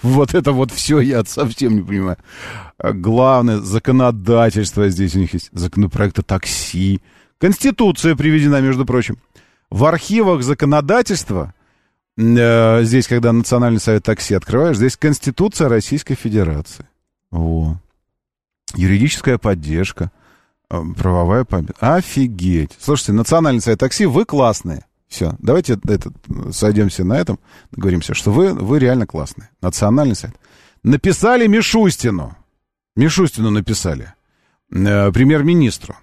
вот это вот все я совсем не понимаю. А Главное, законодательство здесь у них есть. Законопроекты такси. Конституция приведена, между прочим. В архивах законодательства, э, здесь, когда Национальный совет такси открываешь, здесь Конституция Российской Федерации. Во. Юридическая поддержка. Э, Правовая память. Офигеть. Слушайте, Национальный совет такси, вы классные. Все, давайте этот, сойдемся на этом, договоримся, что вы, вы реально классные. Национальный совет. Написали Мишустину. Мишустину написали. Э, премьер-министру.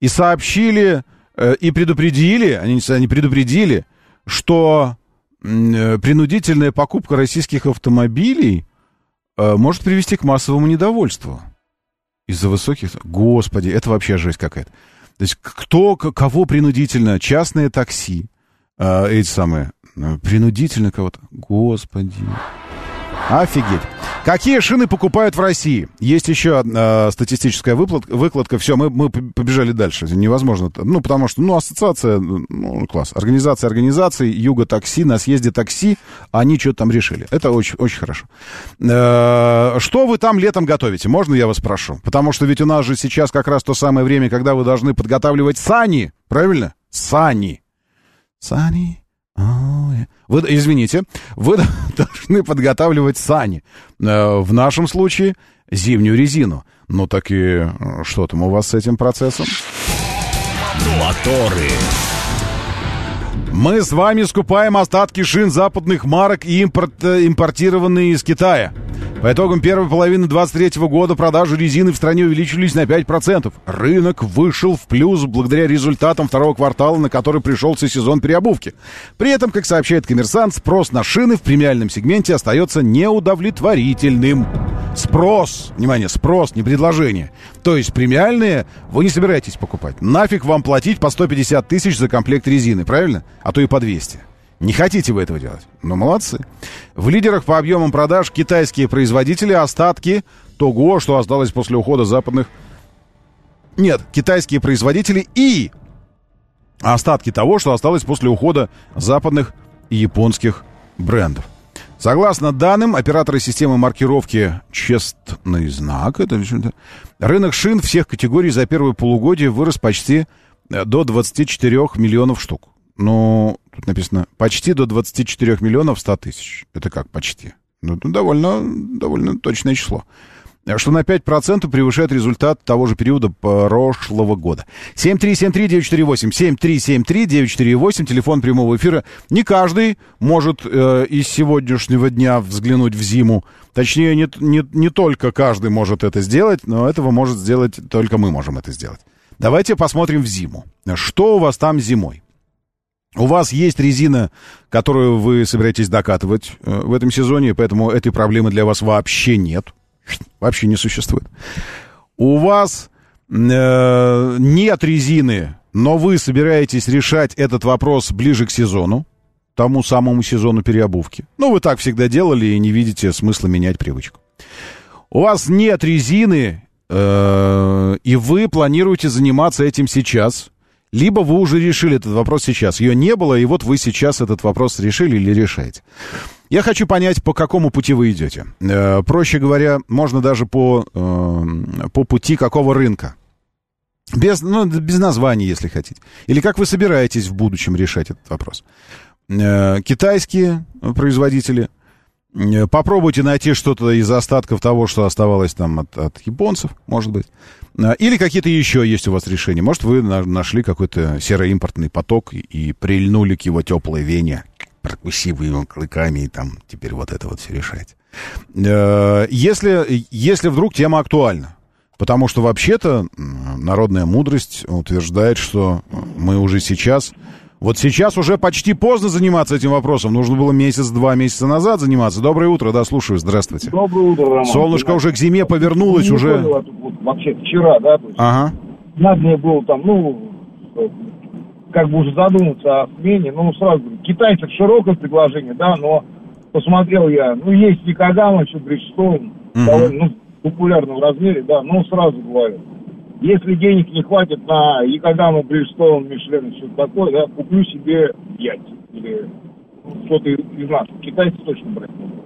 И сообщили, э, и предупредили, они, они предупредили, что э, принудительная покупка российских автомобилей э, может привести к массовому недовольству. Из-за высоких... Господи, это вообще жесть какая-то. То есть кто, кого принудительно? Частные такси. э, эти самые. э, Принудительно кого-то. Господи. Офигеть. Какие шины покупают в России? Есть еще э, статистическая выплат, выкладка. Все, мы, мы побежали дальше. Невозможно. Ну, потому что, ну, ассоциация, ну, класс. Организация организаций, Юга такси, на съезде такси, они что-то там решили. Это очень, очень хорошо. Э, что вы там летом готовите? Можно я вас спрошу? Потому что ведь у нас же сейчас как раз то самое время, когда вы должны подготавливать сани. Правильно? Сани. Сани. Вы, извините, вы должны подготавливать сани. Э, в нашем случае зимнюю резину. Ну так и э, что там у вас с этим процессом? Моторы. Мы с вами скупаем остатки шин западных марок и импорт, э, импортированные из Китая. По итогам первой половины 2023 года продажи резины в стране увеличились на 5%. Рынок вышел в плюс благодаря результатам второго квартала, на который пришелся сезон переобувки. При этом, как сообщает коммерсант, спрос на шины в премиальном сегменте остается неудовлетворительным. Спрос, внимание, спрос, не предложение. То есть премиальные вы не собираетесь покупать. Нафиг вам платить по 150 тысяч за комплект резины, правильно? А то и по 200. Не хотите вы этого делать? Ну, молодцы. В лидерах по объемам продаж китайские производители, остатки того, что осталось после ухода западных... Нет, китайские производители и остатки того, что осталось после ухода западных и японских брендов. Согласно данным, операторы системы маркировки «Честный знак», это, рынок шин всех категорий за первое полугодие вырос почти э, до 24 миллионов штук. Ну, тут написано почти до 24 миллионов 100 тысяч. Это как почти? Ну, довольно, довольно точное число. Что на 5% превышает результат того же периода прошлого года. 7373948, 7373948, телефон прямого эфира. Не каждый может э, из сегодняшнего дня взглянуть в зиму. Точнее, не, не, не только каждый может это сделать, но этого может сделать, только мы можем это сделать. Давайте посмотрим в зиму. Что у вас там зимой? У вас есть резина, которую вы собираетесь докатывать э, в этом сезоне, поэтому этой проблемы для вас вообще нет. Вообще не существует. У вас э, нет резины, но вы собираетесь решать этот вопрос ближе к сезону, тому самому сезону переобувки. Ну, вы так всегда делали и не видите смысла менять привычку. У вас нет резины, э, и вы планируете заниматься этим сейчас, либо вы уже решили этот вопрос сейчас. Ее не было, и вот вы сейчас этот вопрос решили или решаете. Я хочу понять, по какому пути вы идете. Э, проще говоря, можно даже по, э, по пути какого рынка. Без, ну, без названий, если хотите. Или как вы собираетесь в будущем решать этот вопрос. Э, китайские производители. Э, попробуйте найти что-то из остатков того, что оставалось там от, от японцев, может быть. А, или какие-то еще есть у вас решения. Может, вы нашли какой-то сероимпортный поток и прильнули к его теплой вене, прокусив его клыками, и там теперь вот это вот все решать. Э, если, если вдруг тема актуальна, потому что вообще-то народная мудрость утверждает, что мы уже сейчас вот сейчас уже почти поздно заниматься этим вопросом. Нужно было месяц-два месяца назад заниматься. Доброе утро, да, слушаю, здравствуйте. Доброе утро, Роман. Солнышко уже к зиме повернулось, Ну, уже... вообще вчера, да, то есть Ага. надо мне было там, ну, как бы уже задуматься о смене. Ну, сразу говорю, китайцев широкое предложение, да, но посмотрел я, ну, есть Никогама, еще Бриджстоун, довольно, ну, популярном размере, да, но сразу говорю, если денег не хватит на Якогама, Бриджстоун, Мишлен все такое, да, куплю себе яйца или что-то из нас. Китайцы точно брать не будут.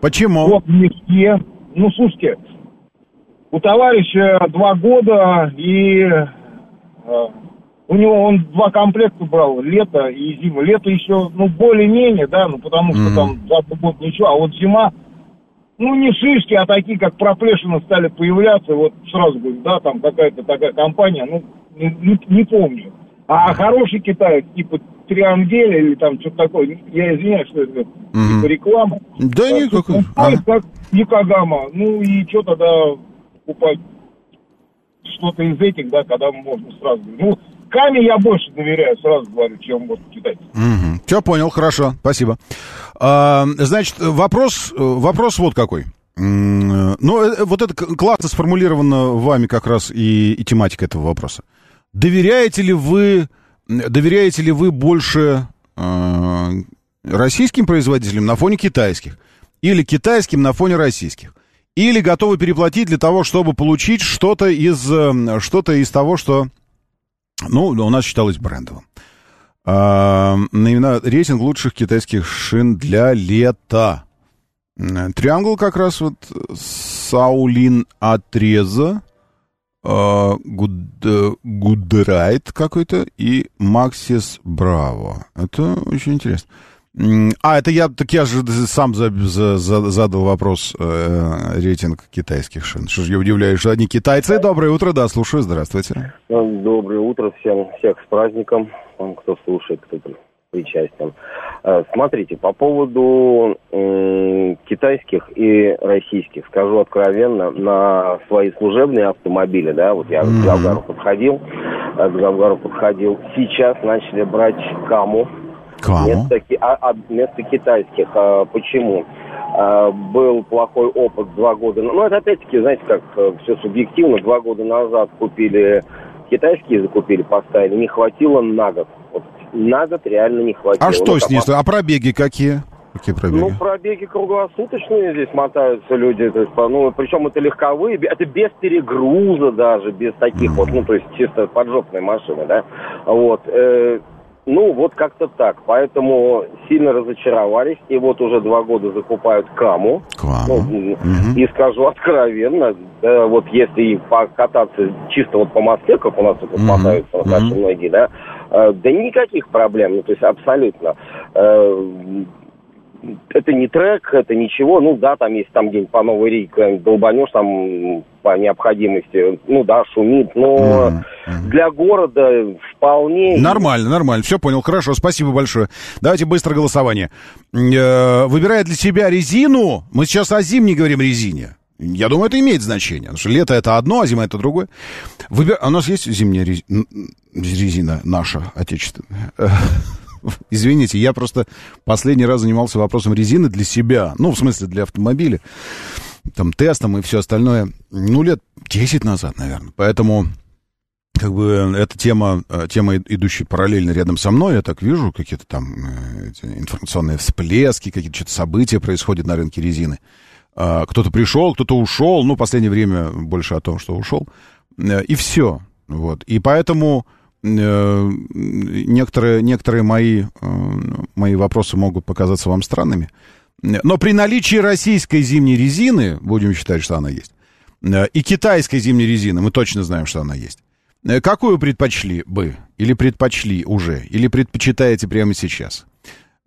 Почему? Вот мне все. Ну, слушайте, у товарища два года, и э, у него он два комплекта брал, лето и зима. Лето еще, ну, более-менее, да, ну, потому что Мгм. там за год ничего, а вот зима, ну, не шишки, а такие, как проплешины стали появляться, вот сразу говорю, да, там какая-то такая компания, ну, не, не- помню. А хороший китаец, типа Триангель или там что-то такое, я извиняюсь, что это Мгм. типа реклама. Да А, никакой. ну, Ага. как Никогама. Ну и что тогда покупать что-то из этих, да, когда можно сразу. Ну, Каме я больше доверяю, сразу говорю, чем вот китайцам. Все понял, хорошо, спасибо. А, значит, вопрос, вопрос вот какой. Ну, э, вот это классно сформулировано вами как раз и, и тематика этого вопроса. Доверяете ли вы, доверяете ли вы больше э, российским производителям на фоне китайских? Или китайским на фоне российских? Или готовы переплатить для того, чтобы получить что-то из, э, что-то из того, что, ну, у нас считалось брендовым? А, рейтинг лучших китайских шин для лета. Триангл как раз вот Саулин Отреза, а, Гуд- э, какой-то и Максис Браво. Это очень интересно. А, это я, так я же сам за- за- за- задал вопрос, э, рейтинг китайских шин. Что же я удивляюсь, что одни китайцы. Доброе утро, да, слушаю, здравствуйте. Доброе утро всем, всех с праздником, кто слушает, кто причастен. Э, Смотрите, по поводу м, китайских и российских, скажу откровенно, на свои служебные автомобили, да, вот я к Завгару подходил, э, к Завгару подходил, сейчас начали брать Каму, Каму? вместо, а- а вместо китайских. А Почему? А, Был плохой опыт два года. Ну, это опять-таки, знаете, как все субъективно. Два года назад купили китайские, закупили, поставили. Не хватило на год. Вот на год реально не хватило. А что Ну, с ней? А пробеги какие? Какие пробеги? Ну, пробеги круглосуточные здесь мотаются люди. То есть, ну, причем это легковые, это без перегруза даже, без таких вот, ну, то есть чисто поджопные машины, да. Вот. э, ну, вот как-то так. Поэтому сильно разочаровались. И вот уже два года закупают Каму. Каму. Ну, И скажу откровенно, да, вот если покататься чисто вот по Москве, как у нас тут Мгм. мотаются вот наши многие, да, э, да никаких проблем, ну, то есть абсолютно. Это не трек, это ничего, ну да, там есть там где-нибудь по Новой куда-нибудь долбанешь там по необходимости, ну да, шумит, но для города вполне... Нормально, нормально. Все понял. Хорошо, спасибо большое. Давайте быстро голосование. Э, Выбирая для себя резину, мы сейчас о зимней говорим резине. Я думаю, это имеет значение. Потому что лето это одно, а зима это другое. Выбир... А у нас есть зимняя резина наша, отечественная. Извините, я просто последний раз занимался вопросом резины для себя. Ну, в смысле, для автомобиля. Там, тестом и все остальное. Ну, лет 10 назад, наверное. Поэтому как бы эта тема, э, тема, идущая параллельно рядом со мной, я так вижу, какие-то там э, информационные всплески, какие-то что-то события происходят на рынке резины. А, Кто-то пришел, кто-то ушел, ну, последнее время больше о том, что ушел. Э, И все. Вот. И поэтому некоторые, некоторые мои, э, мои вопросы могут показаться вам странными. Но при наличии российской зимней резины, будем считать, что она есть, э, и китайской зимней резины, мы точно знаем, что она есть. Э, Какую предпочли бы? Или предпочли уже? Или предпочитаете прямо сейчас?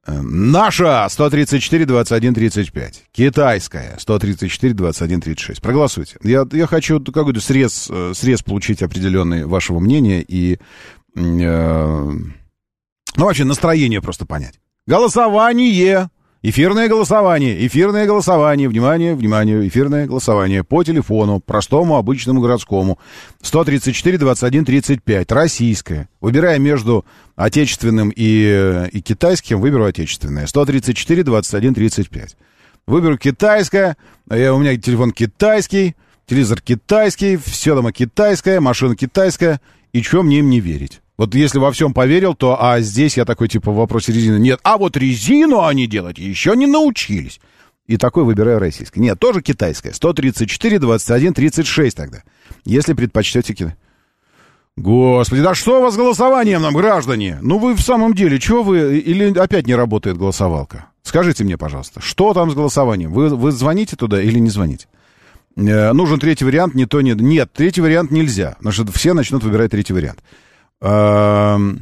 Э, Наша 134 21 35. Китайская 134 21 36. Проголосуйте. Я, я хочу какой-то срез, э, срез получить определенный вашего мнения и э, ну, вообще настроение просто понять. Голосование. Эфирное голосование, эфирное голосование, внимание, внимание, эфирное голосование по телефону, простому, обычному, городскому. 134, 21, 35, российское. Выбирая между отечественным и, и китайским, выберу отечественное. 134, 21, 35. Выберу китайское, я, у меня телефон китайский, телевизор китайский, все дома китайское, машина китайская, и что мне им не верить? Вот если во всем поверил, то а здесь я такой типа в вопросе резины нет. А вот резину они делать еще не научились. И такой выбираю российское. Нет, тоже китайское. 134, 21, 36 тогда. Если предпочтете китай. Господи, да что у вас с голосованием нам, граждане? Ну вы в самом деле, что вы... Или опять не работает голосовалка? Скажите мне, пожалуйста, что там с голосованием? Вы, вы звоните туда или не звоните? Э, нужен третий вариант, не то, не... Нет, третий вариант нельзя, потому что все начнут выбирать третий вариант. Эм,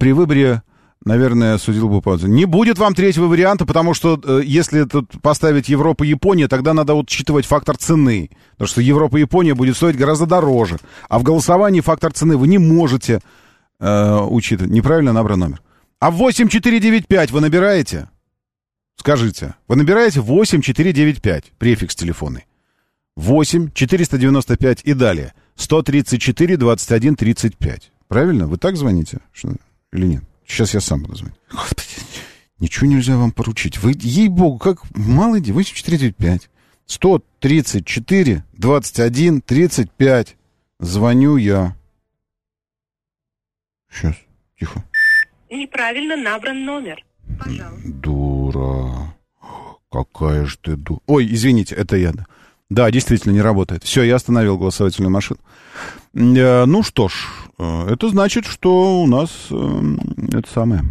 При выборе, наверное, судил бы по... Не будет вам третьего варианта, потому что э, если тут поставить Европа и Япония, тогда надо учитывать фактор цены. Потому что Европа и Япония будет стоить гораздо дороже. А в голосовании фактор цены вы не можете э, учитывать. Неправильно набран номер. А 8495 вы набираете? Скажите. Вы набираете 8495, префикс телефонный. 8 495 и далее. 134 21 35. Правильно? Вы так звоните? Что, или нет? Сейчас я сам буду звонить. Господи, ничего нельзя вам поручить. Вы, ей-богу, как мало де 8495. 134 21 35. Звоню я. Сейчас, тихо. Неправильно набран номер. Дура. Какая же ты дура. Ой, извините, это я. да. Да, действительно, не работает. Все, я остановил голосовательную машину. Э, Ну что ж, э, это значит, что у нас э, это самое.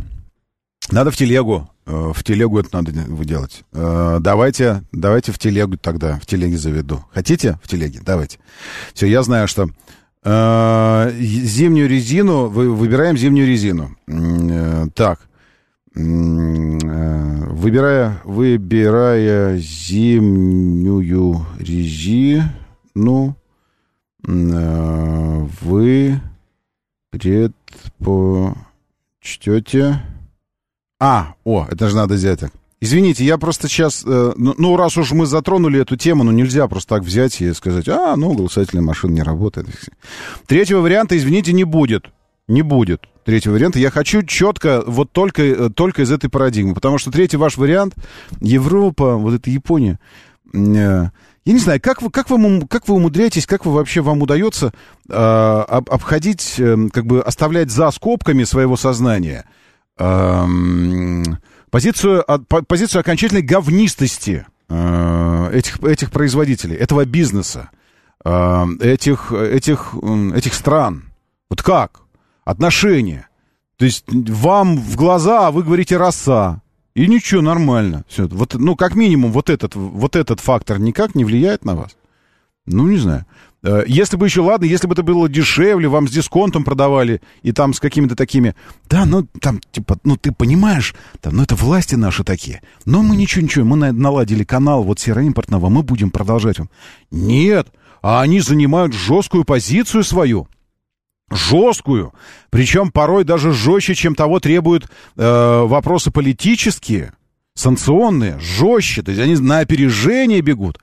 Надо в телегу. В телегу это надо делать. Давайте, давайте в телегу тогда, в телеге заведу. Хотите в телеге? Давайте. Все, я знаю, что зимнюю резину, вы, выбираем зимнюю резину. Так. Э, Выбирая, выбирая зимнюю резину, э, вы предпочтете... А, о, это же надо взять так. Извините, я просто сейчас, э, ну, ну, раз уж мы затронули эту тему, ну, нельзя просто так взять и сказать, а, ну, голосовательная машина не работает. Третьего варианта, извините, не будет. Не будет третьего варианта. Я хочу четко, вот только, э, только из этой парадигмы. Потому что третий ваш вариант, Европа, вот это Япония, э, я не знаю, как вы, как вы, как вы умудряетесь, как вы вообще вам удается э, об, обходить, э, как бы оставлять за скобками своего сознания э, позицию, позицию окончательной говнистости э, этих, этих производителей, этого бизнеса, э, этих, этих, этих стран. Вот как? Отношения. То есть вам в глаза, а вы говорите роса. И ничего, нормально. Все. Вот, ну, как минимум, вот этот, вот этот фактор никак не влияет на вас. Ну, не знаю. Э, если бы еще, ладно, если бы это было дешевле, вам с дисконтом продавали, и там с какими-то такими... Да, ну, там, типа, ну, ты понимаешь, там, ну, это власти наши такие. Но мы ничего, ничего, мы наладили канал вот сероимпортного, мы будем продолжать. Нет, а они занимают жесткую позицию свою. Жесткую. Причем порой даже жестче, чем того требуют э, вопросы политические, санкционные, жестче. То есть они на опережение бегут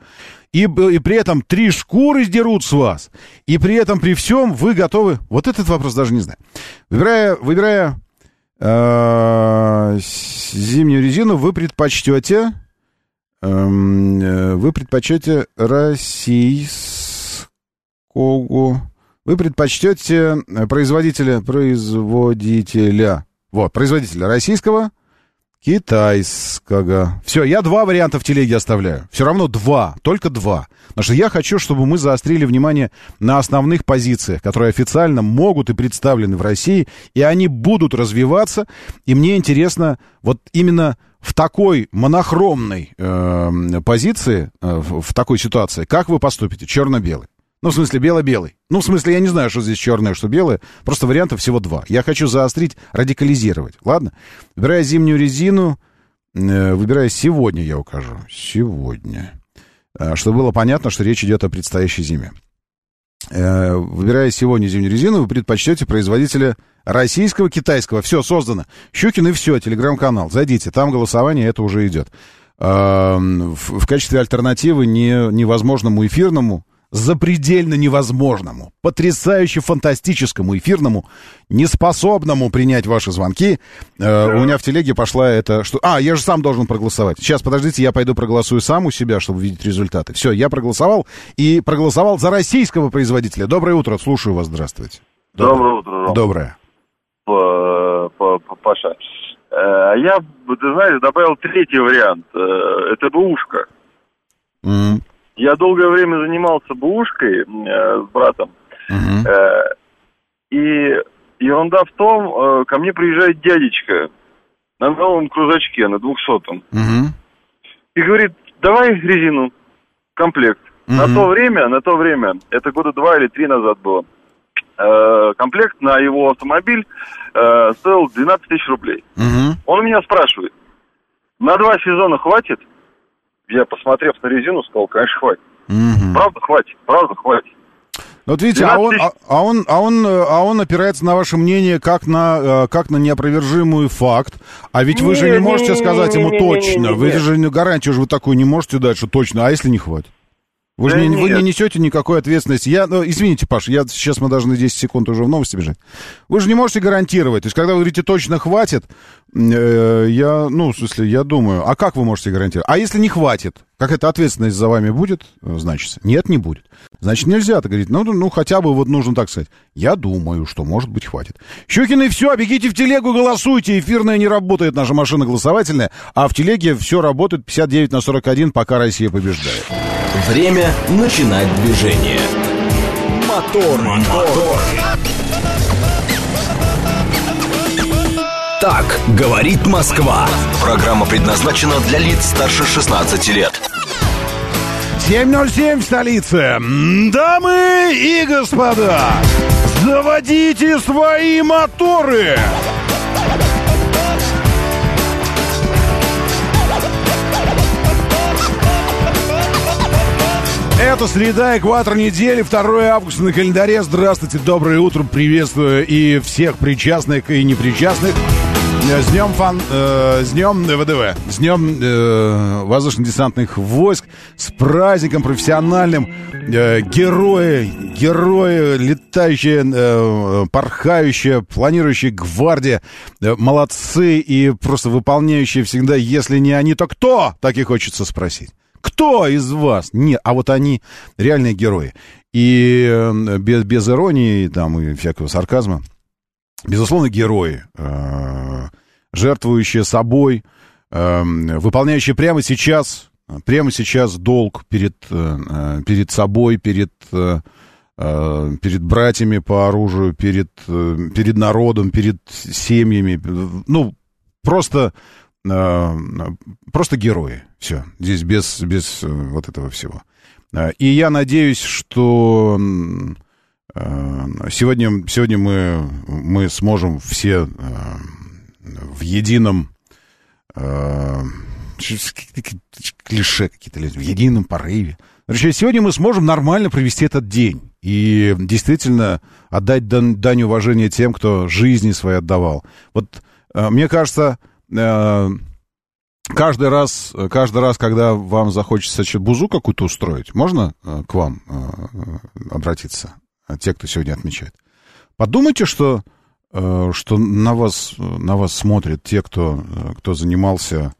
и, и при этом три шкуры сдерут с вас, и при этом при всем вы готовы... Вот этот вопрос даже не знаю. Выбирая, выбирая э, зимнюю резину, вы предпочтете... Эм, э, вы предпочтете российского... Вы предпочтете производителя... Производителя... Вот, производителя российского Китайского. Все, я два варианта в телеге оставляю. Все равно два, только два. Потому что я хочу, чтобы мы заострили внимание на основных позициях, которые официально могут и представлены в России, и они будут развиваться. И мне интересно, вот именно в такой монохромной э, позиции, э, в, в такой ситуации, как вы поступите, черно-белый? Ну, в смысле, бело-белый. Ну, в смысле, я не знаю, что здесь черное, что белое. Просто вариантов всего два. Я хочу заострить, радикализировать. Ладно? Выбирая зимнюю резину, э, выбирая сегодня, я укажу. Сегодня. Э, чтобы было понятно, что речь идет о предстоящей зиме. Э, выбирая сегодня зимнюю резину, вы предпочтете производителя российского, китайского. Все создано. Щукин и все, телеграм-канал. Зайдите, там голосование, это уже идет. Э, в, в качестве альтернативы не, невозможному эфирному запредельно невозможному, потрясающе фантастическому, эфирному, неспособному принять ваши звонки. Э, у меня в телеге пошла это... Что... А, я же сам должен проголосовать. Сейчас, подождите, я пойду проголосую сам у себя, чтобы видеть результаты. Все, я проголосовал и проголосовал за российского производителя. Доброе утро, слушаю вас, здравствуйте. Доброе, Доброе утро. Доброе. Паша. Э, я, ты знаешь, добавил третий вариант. Э, это бушка. Mm. Я долгое время занимался бушкой э, с братом. Uh-huh. Э, и ерунда в том, э, ко мне приезжает дядечка на новом крузачке, на двухсотом. Uh-huh. И говорит, давай резину, комплект. Uh-huh. На то время, на то время, это года два или три назад было, э, комплект на его автомобиль э, стоил 12 тысяч рублей. Uh-huh. Он у меня спрашивает, на два сезона хватит? Я, посмотрев на резину, сказал, конечно, хватит. Угу. Правда, хватит, правда, хватит. Ну, вот видите, а он, а, а, он, а, он, а он опирается на ваше мнение как на, э, как на неопровержимый факт. А ведь вы же не можете сказать ему точно. Вы же гарантию же вы такую не можете дать, что точно. А если не хватит? Вы же не, вы не несете никакой ответственности. Я, ну, извините, Паш, я, сейчас мы должны 10 секунд уже в новости бежать. Вы же не можете гарантировать. То есть, когда вы говорите точно хватит, э, я, ну, в смысле, я думаю, а как вы можете гарантировать? А если не хватит, как эта ответственность за вами будет, э, значится? Нет, не будет. Значит, нельзя так говорить. Ну, ну, хотя бы вот нужно так сказать. Я думаю, что, может быть, хватит. Щукин и все, бегите в телегу, голосуйте. Эфирная не работает, наша машина голосовательная. А в телеге все работает 59 на 41, пока Россия побеждает. Время начинать движение. Мотор, мотор. Так говорит Москва. Программа предназначена для лиц старше 16 лет. 7.07 в столице. Дамы и господа, заводите свои моторы. Это среда, экватор недели, 2 августа на календаре. Здравствуйте, доброе утро, приветствую и всех причастных и непричастных С днем, фан, э, с днем ВДВ, с днем э, воздушно-десантных войск, с праздником профессиональным. Э, герои, герои, летающие, э, порхающие, планирующие гвардия. Э, молодцы и просто выполняющие всегда, если не они, то кто? Так и хочется спросить. Кто из вас? Нет, а вот они реальные герои. И э, без, без иронии там, и всякого сарказма. Безусловно, герои, э, жертвующие собой, э, выполняющие прямо сейчас, прямо сейчас долг перед, э, перед собой, перед, перед братьями по оружию, перед, перед народом, перед семьями. Ну, просто, просто герои. Все. Здесь без, без вот этого всего. И я надеюсь, что сегодня, сегодня мы, мы сможем все э, в едином э, клише какие-то в едином порыве. Короче, сегодня мы сможем нормально провести этот день и действительно отдать дань, дань уважения тем, кто жизни свои отдавал. Вот э, мне кажется, э, каждый раз, каждый раз, когда вам захочется бузу какую-то устроить, можно э, к вам э, обратиться, э, те, кто сегодня отмечает? Подумайте, что, э, что на, вас, на вас смотрят те, кто, э, кто занимался,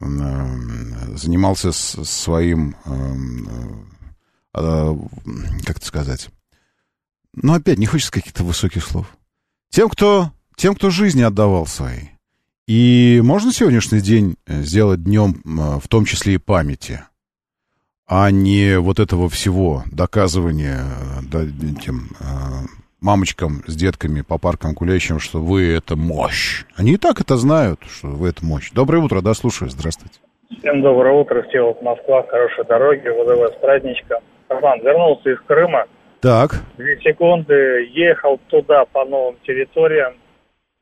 э, занимался своим, э, э, как это сказать, ну, опять, не хочется каких-то высоких слов. Тем, кто, тем, кто жизни отдавал свои. И можно сегодняшний день сделать днем, в том числе и памяти, а не вот этого всего доказывания э, да, этим э, мамочкам с детками по паркам гуляющим, что вы это мощь. Они и так это знают, что вы это мощь. Доброе утро, да, слушаю, здравствуйте. Всем доброе утро, Всеволод Москва, хорошей дороги, ВДВ с праздничком. Роман, вернулся из Крыма, Так, две секунды, ехал туда по новым территориям,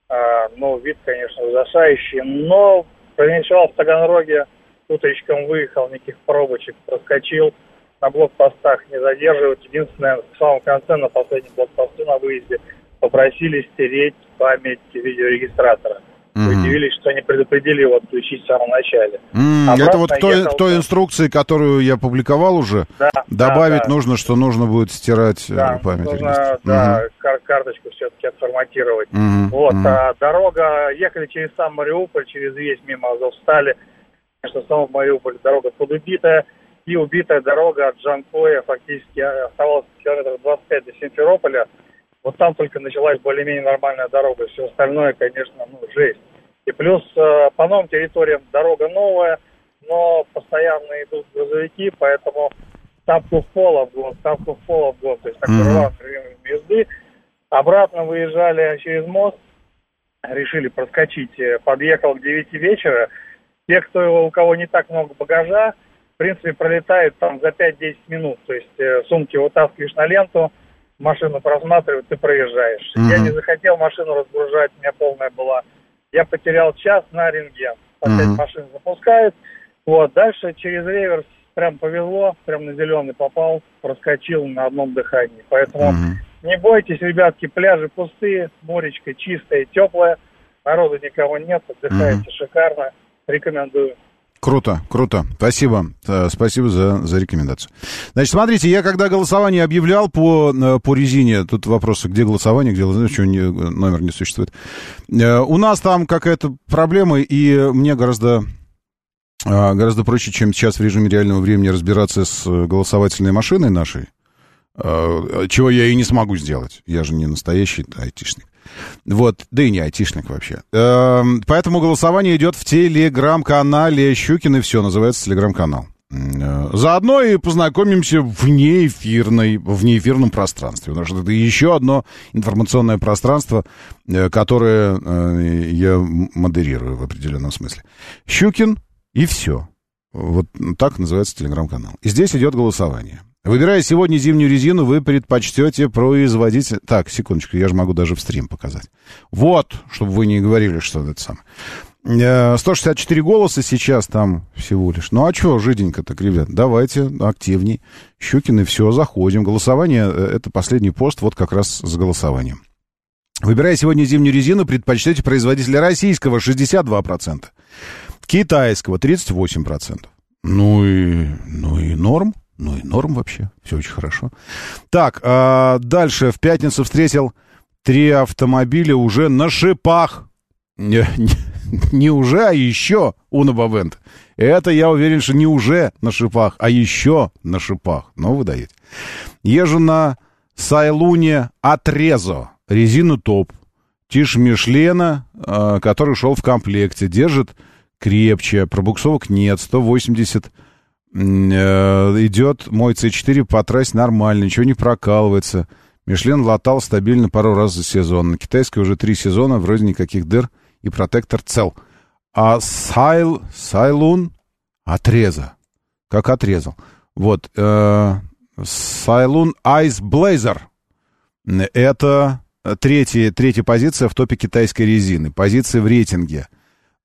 А, ну, вид, конечно, ужасающий, но переночевал в Таганроге, утречком выехал, никаких пробочек, проскочил, на блокпостах не задерживать. Единственное, в самом конце, на последнем блокпосту на выезде, попросили стереть память видеорегистратора. Удивились, что не предупредили его отключить в самом начале. Обратно это вот к той, ехал- к той инструкции, которую я публиковал уже, Да, добавить да, да. нужно, что нужно будет стирать э, Да, память. нужно, да, кар- карточку все-таки отформатировать. Мгм, Вот, мгм. а дорога, ехали через сам Мариуполь, через весь мимо Азовстали. Конечно, снова в Мариуполь дорога подубитая. И убитая дорога от Джанкоя фактически а, оставалось километров 25 до Симферополя. Вот там только началась более-менее нормальная дорога. Все остальное, конечно, ну, жесть. И плюс э, по новым территориям дорога новая, но постоянно идут грузовики, поэтому тапку в пол обгон, тапку в пол обгон. То есть рваный режим езды. Обратно выезжали через мост, решили проскочить. Э, Подъехал к 9 вечера. Те, кто, у кого не так много багажа, в принципе, пролетают там за 5-10 минут. То есть э, сумки вытаскиваешь на ленту, машину просматривают, ты проезжаешь. Мгм. Я не захотел машину разгружать, у меня полная была. Я потерял час на рентген. Опять Мгм. машину запускают. Вот, дальше через реверс прям повезло, прям на зеленый попал, проскочил на одном дыхании. Поэтому не бойтесь, ребятки, пляжи пустые, моречко чистое, теплое, народу никого нет, отдыхаете шикарно, рекомендую. Круто, круто. Спасибо. Э, Спасибо за, за рекомендацию. Значит, смотрите, я когда голосование объявлял по, э, по резине, тут вопросы, где голосование, где что не- номер не существует. Э, У нас там какая-то проблема, и мне гораздо, гораздо проще, чем сейчас в режиме реального времени разбираться с голосовательной машиной нашей, чего я и не смогу сделать. Я же не настоящий айтишник. Вот, да и не айтишник вообще. Эм, Поэтому голосование идет в телеграм-канале Щукин и все, называется телеграм-канал. Э, Заодно и познакомимся в неэфирной, в неэфирном пространстве. Потому что это еще одно информационное пространство, э, которое э, я модерирую в определенном смысле. Щукин и все. Вот так называется телеграм-канал. И здесь идет голосование. Выбирая сегодня зимнюю резину, вы предпочтете производитель... Так, секундочку, я же могу даже в стрим показать. Вот, чтобы вы не говорили, что это самое. Э, 164 голоса сейчас там всего лишь. Ну а что, жиденько так, ребят, давайте активней. Щукин и все, заходим. Голосование, э, это последний пост, вот как раз за голосованием. Выбирая сегодня зимнюю резину, предпочтете производителя российского 62%, китайского 38%. Ну и, ну и норм, ну и норм вообще, все очень хорошо. Так, а дальше в пятницу встретил три автомобиля уже на шипах. Не, не, не уже, а еще Уна Бавент. Это, я уверен, что не уже на шипах, а еще на шипах. Но вы даете. Езжу на Сайлуне Отрезо. Резину топ. Тиш Мишлена, э, который шел в комплекте. Держит крепче. Пробуксовок нет. 180 э, идет мой C4 по трассе нормально. Ничего не прокалывается. Мишлен латал стабильно пару раз за сезон. На китайской уже три сезона. Вроде никаких дыр. И протектор цел. А Сайл, Сайлун отреза. Как отрезал. Вот. Э, Сайлун Ice Blazer. Это третья, третья позиция в топе китайской резины. Позиция в рейтинге.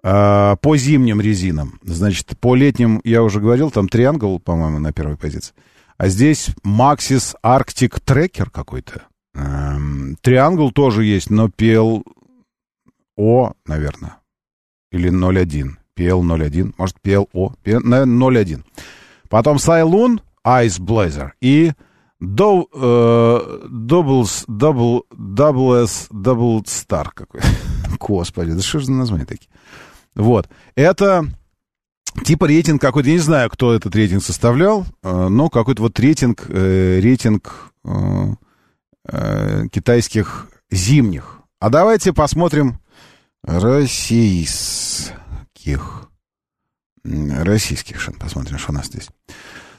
Э, по зимним резинам. Значит, по летним, я уже говорил, там Триангл, по-моему, на первой позиции. А здесь Maxis Arctic Tracker какой-то. Эм, Триангл тоже есть, но PLO, наверное. Или 0.1. PL01. Может, PLO. Наверное, 0.1. Потом Сайлун, Ice Blazer. И Double, э, double, double, double S, double Star какой. Господи, да что же за названия такие? Вот. Это типа рейтинг какой-то, я не знаю, кто этот рейтинг составлял, э, но какой-то вот рейтинг, э, рейтинг э, китайских зимних. А давайте посмотрим российских. Российских шин. Посмотрим, что у нас здесь.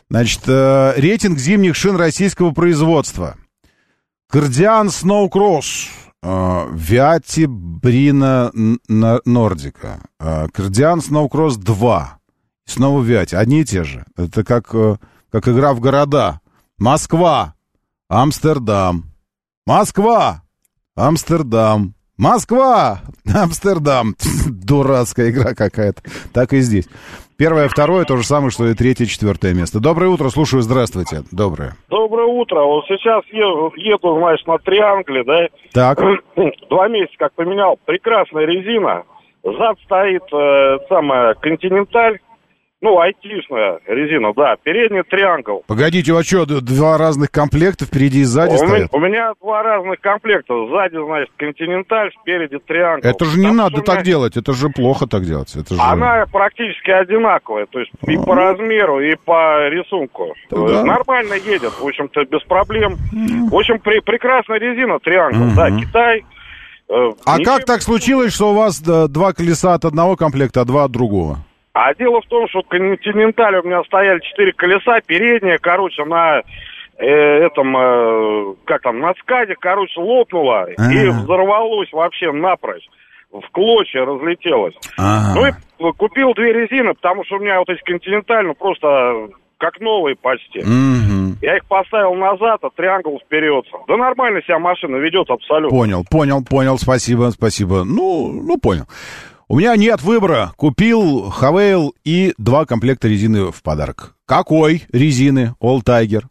Значит, рейтинг зимних шин российского производства. Кардиан Сноукросс. Виати Брина Нордика. Э, Кардиан Сноукросс 2. Снова Виати. Одни и те же. Это как, э, как игра в города. Москва. Амстердам. Москва. Амстердам. Москва! Амстердам. Дурацкая игра какая-то. Так и здесь. Первое, второе, то же самое, что и третье, четвертое место. Доброе утро, слушаю, здравствуйте. Доброе. Доброе утро. Вот сейчас еду, еду знаешь, на Триангле, да? Так. Два месяца как поменял. Прекрасная резина. Зад стоит э, самая Континенталь. Ну, айтишная резина, да. Передний триангл. Погодите, а что, два разных комплекта впереди и сзади у, стоят? меня, у меня два разных комплекта. Сзади, значит, континенталь, спереди триангл. Это же не Потому надо у так делать, это же плохо так делать. Это же... Она практически одинаковая, то есть и по размеру, и по рисунку. да. Э, Нормально едет, в общем-то, без проблем. В общем, при- прекрасная резина, триангл, Мгм. да, Китай. э, А ничего- как так случилось, что у вас да, два колеса от одного комплекта, а два от другого? А дело в том, что в Континентале у меня стояли четыре колеса, переднее, короче, на э, этом, э, как там, на скаде, короче, лопнуло и А. взорвалось вообще напрочь. В клочья разлетелось. Ага. Ну и купил две резины, потому что у меня вот эти континенталь, ну просто как новые почти. Мгм. Я их поставил назад, а триангл вперед. Да нормально себя машина ведет абсолютно. Понял, понял, понял, спасибо, спасибо. Ну, ну, понял. У меня нет выбора. Купил Хавейл и два комплекта резины в подарок. Какой резины? All Tiger.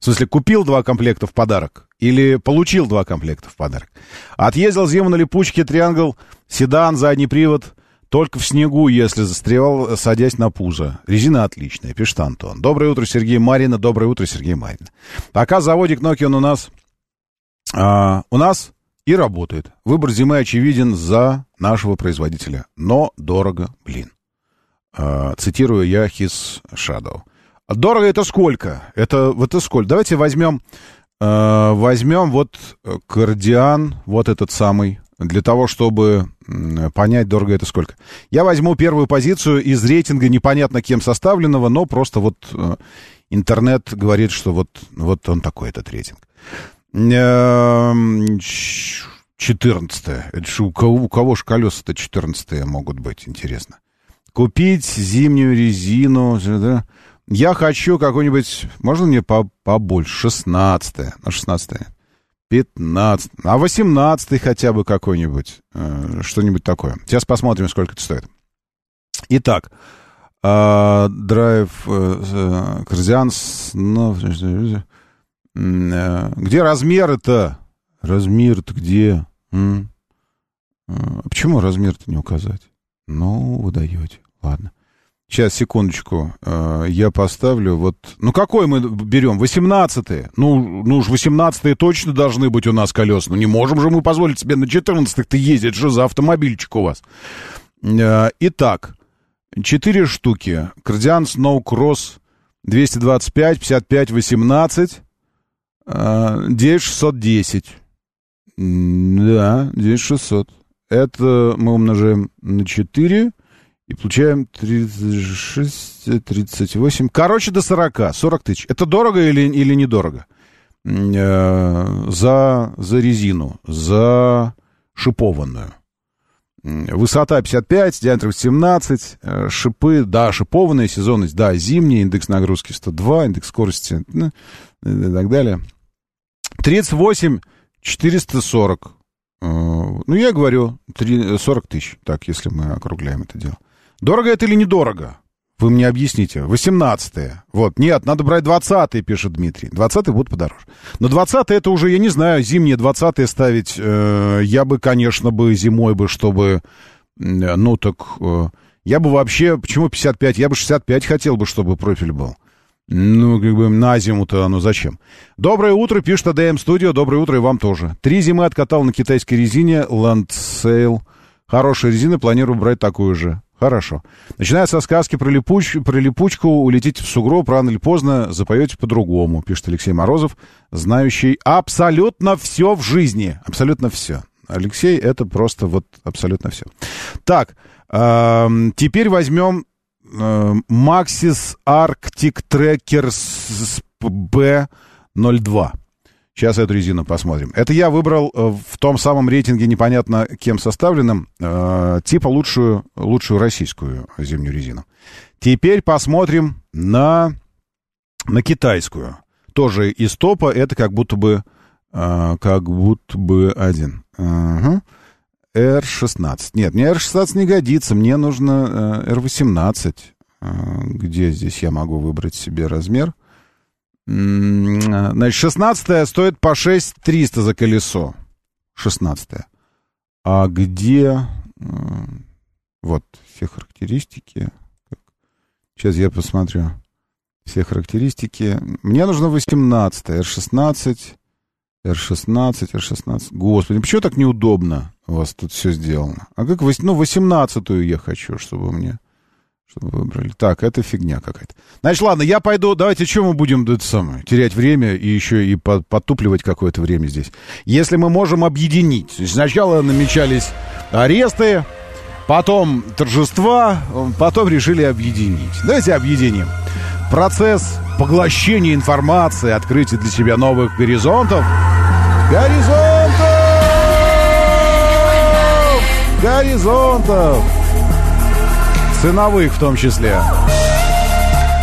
В смысле, купил два комплекта в подарок? Или получил два комплекта в подарок? Отъездил зиму на липучке Триангл, седан, задний привод. Только в снегу, если застревал, садясь на пузо. Резина отличная, пишет Антон. Доброе утро, Сергей Марина. Доброе утро, Сергей Марина. Пока заводик Nokian у нас... а, у нас и работает. Выбор зимы очевиден за нашего производителя. Но дорого, блин. А, цитирую я His Shadow. Дорого это сколько? Это вот это сколько? Давайте возьмем, э, возьмем вот кардиан, вот этот самый, для того, чтобы понять, дорого это сколько. Я возьму первую позицию из рейтинга непонятно кем составленного, но просто вот э, интернет говорит, что вот, вот он такой, этот рейтинг. 14 Это же у кого, у кого же колеса-то 14 могут быть, интересно. Купить зимнюю резину. да. Я хочу какой-нибудь... Можно мне по- побольше? 16 На 16 15 А 18 хотя бы какой-нибудь. э, Что-нибудь такое. Сейчас посмотрим, сколько это стоит. Итак. а, Драйв э, э, ну, э, Где размеры-то? Размер-то где? М. А почему размер-то не указать? Ну, вы даете. Ладно. Сейчас, секундочку. Э, Я поставлю вот... Ну, какой мы берем? 18-е? Ну, ну уж 18-е точно должны быть у нас колеса. Ну, не можем же мы позволить себе на 14-х-то ездить. Что за автомобильчик у вас? Итак, 4 штуки. Кардиан Snow Cross 225, 55, 18, э, 9610. Да, 9600. Это мы умножаем на 4 и получаем 36, 38. Короче, до 40. 40 тысяч. Это дорого или, или недорого? Э, За, за резину, за шипованную. Высота 55, диаметр 17, э, шипы, да, шипованная сезонность, да, зимняя, индекс нагрузки 102, индекс скорости и так далее. 38 440. Э, Ну, я говорю, три- 40 тысяч, так, если мы округляем это дело. Дорого это или недорого? Вы мне объясните. 18 Вот, нет, надо брать 20 пишет Дмитрий. 20 будут подороже. Но 20 это уже, я не знаю, зимние 20 ставить. э, я бы, конечно, бы зимой бы, чтобы... Ну, так... э, я бы вообще... Почему 55? Я бы 65 хотел бы, чтобы профиль был. Ну, как бы на зиму-то, ну зачем? Доброе утро, пишет АДМ Студио. Доброе утро и вам тоже. Три зимы откатал на китайской резине Landsail. Хорошая резина, планирую брать такую же. Хорошо. Начиная со сказки про, липуч, про липучку, улетите в сугроб, рано или поздно запоете по-другому, пишет Алексей Морозов, знающий абсолютно все в жизни. Абсолютно все. Алексей, это просто вот абсолютно все. Так, эм, теперь возьмем э, Maxis Arctic Tracker с- с B02. Сейчас эту резину посмотрим. Это я выбрал э, в том самом рейтинге, непонятно кем составленном, э, типа лучшую, лучшую российскую зимнюю резину. Теперь посмотрим на, на китайскую. Тоже из топа, это как будто бы, э, как будто бы один. Ага. R16. Нет, мне R16 не годится, мне нужно э, R18. Э, Где здесь я могу выбрать себе размер? Э, Значит, 16 стоит по 6300 за колесо. 16 А где... э, Вот, все характеристики. Сейчас я посмотрю. Все характеристики. Мне нужно 18 R16, R16, R16. Господи, почему так неудобно у вас тут все сделано? А как, ну, 18-ю я хочу, чтобы мне... Чтобы выбрали. Так, это фигня какая-то. Значит, ладно, я пойду. Давайте, что мы будем это самое, терять время и еще и по- подтупливать какое-то время здесь. Если мы можем объединить. Сначала намечались аресты, потом торжества, потом решили объединить. Давайте объединим. Процесс поглощения информации, открытия для себя новых горизонтов. Горизонтов! Горизонтов! Ценовых в том числе.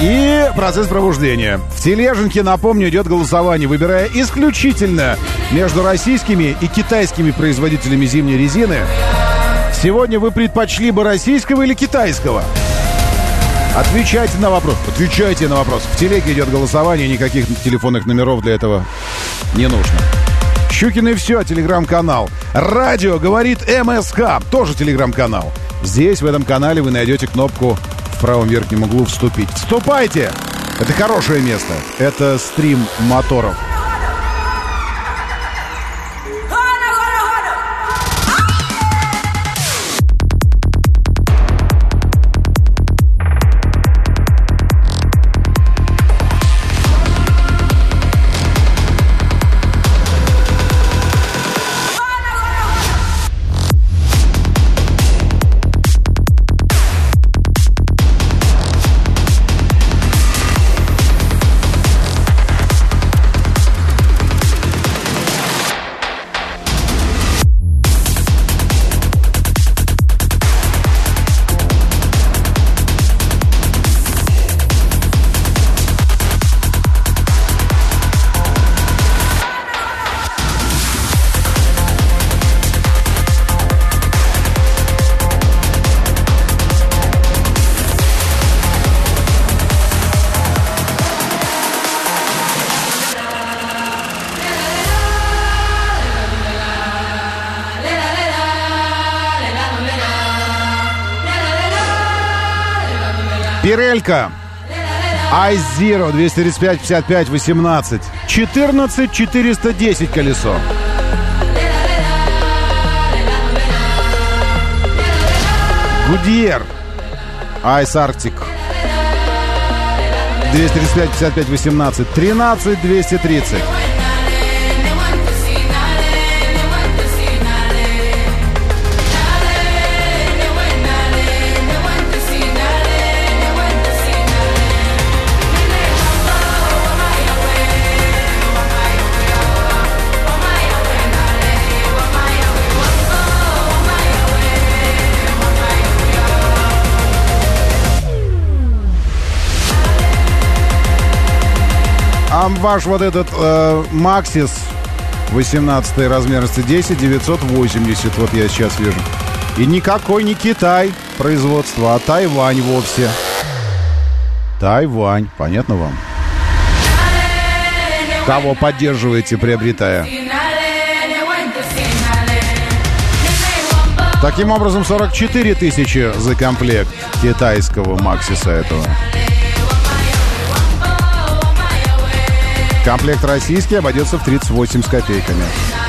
И процесс пробуждения. В Тележенке, напомню, идет голосование, выбирая исключительно между российскими и китайскими производителями зимней резины. Сегодня вы предпочли бы российского или китайского? Отвечайте на вопрос. Отвечайте на вопрос. В телеге идет голосование, никаких телефонных номеров для этого не нужно. Щукин и все, телеграм-канал. Радио говорит МСК, тоже телеграм-канал. Здесь, в этом канале, вы найдете кнопку в правом верхнем углу «Вступить». Вступайте! Это хорошее место. Это стрим моторов. Ice Zero 235 55 18. 14 410 колесо. Гудьер. Ice Arctic. 235 55 18. 13 230. А ваш вот этот э, Maxis 18 размерности 10 980, вот я сейчас вижу. И никакой не Китай производства, а Тайвань вовсе. Тайвань, понятно вам? Кого поддерживаете, приобретая? Таким образом, 44 тысячи за комплект китайского Максиса этого. Комплект российский обойдется в 38 с копейками.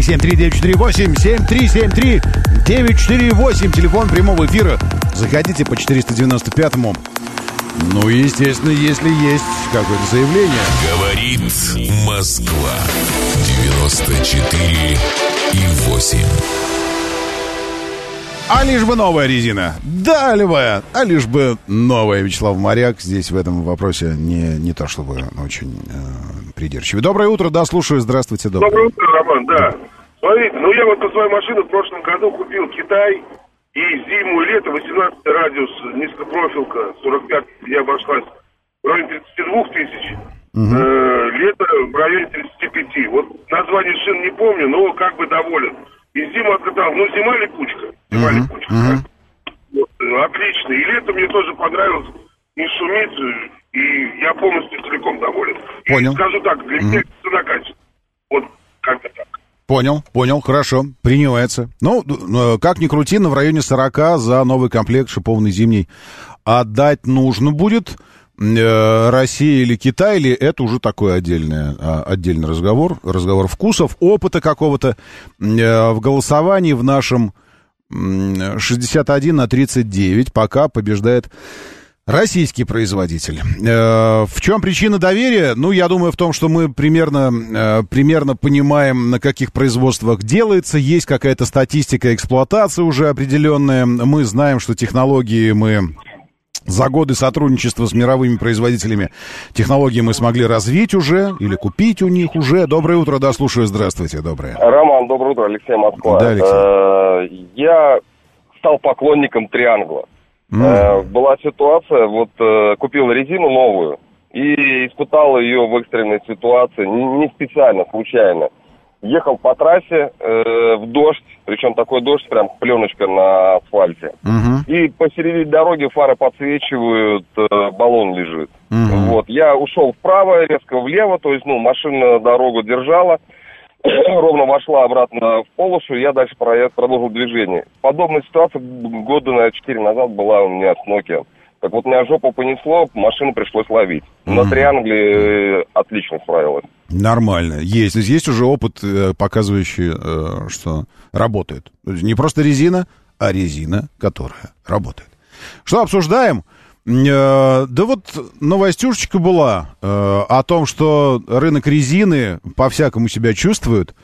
7373948, 7373948, телефон прямого эфира. Заходите по 495-му. Ну, естественно, если есть какое-то заявление. Говорит Москва. 94 и 8. А лишь бы новая резина. Да, любая. А лишь бы новая. Вячеслав Моряк здесь в этом вопросе не, не то чтобы очень э, придирчивый. Доброе утро, да, слушаю. Здравствуйте, доброе. Доброе утро. Смотрите, ну я вот на свою машину в прошлом году купил Китай, и зиму и лето 18 радиус, низкопрофилка, 45 я обошлась в районе 32 тысяч. Э, лето в районе 35. Вот название шин не помню, но как бы доволен. И зиму откатал. Ну, зима липучка. Зима липучка. да. Вот, э, отлично. И лето мне тоже понравилось. Не шумит. э, И я полностью целиком доволен. Понял. И скажу так, для меня цена качество. Вот как-то так. Понял, понял, хорошо, принимается. Ну, э, как ни крути, но в районе 40 за новый комплект шиповный зимний отдать нужно будет. Э, Россия или Китай, или это уже такой отдельный, а, отдельный разговор, разговор вкусов, опыта какого-то. Э, В голосовании в нашем м, 61 на 39 пока побеждает Российский производитель. Э, в чем причина доверия? Ну, я думаю, в том, что мы примерно, э, примерно понимаем, на каких производствах делается. Есть какая-то статистика эксплуатации уже определенная. Мы знаем, что технологии мы за годы сотрудничества с мировыми производителями технологии мы смогли развить уже или купить у них уже. Доброе утро, да, слушаю, здравствуйте, доброе. Роман, доброе утро, Алексей Москва. Да, Алексей. Э, Я стал поклонником Триангла. Э, Была ситуация, вот э, купил резину новую и испытал ее в экстренной ситуации, не не специально, случайно. ехал по трассе э, в дождь, причем такой дождь, прям пленочка на асфальте. И посередине дороги фары подсвечивают, э, баллон лежит. Вот, я ушел вправо, резко влево, то есть, ну, машина дорогу держала, ровно вошла обратно в полосу, и я дальше продолжил движение. Подобная ситуация года на 4 назад была у меня с Nokia. Так вот, меня жопу понесло, машину пришлось ловить. На Триангле э, отлично справилась. Нормально. Есть. Есть уже опыт, э, показывающий, э, что работает. Не просто резина, а резина, которая работает. Что обсуждаем? Э, Да вот новостюшечка была э, о том, что рынок резины по-всякому себя чувствует,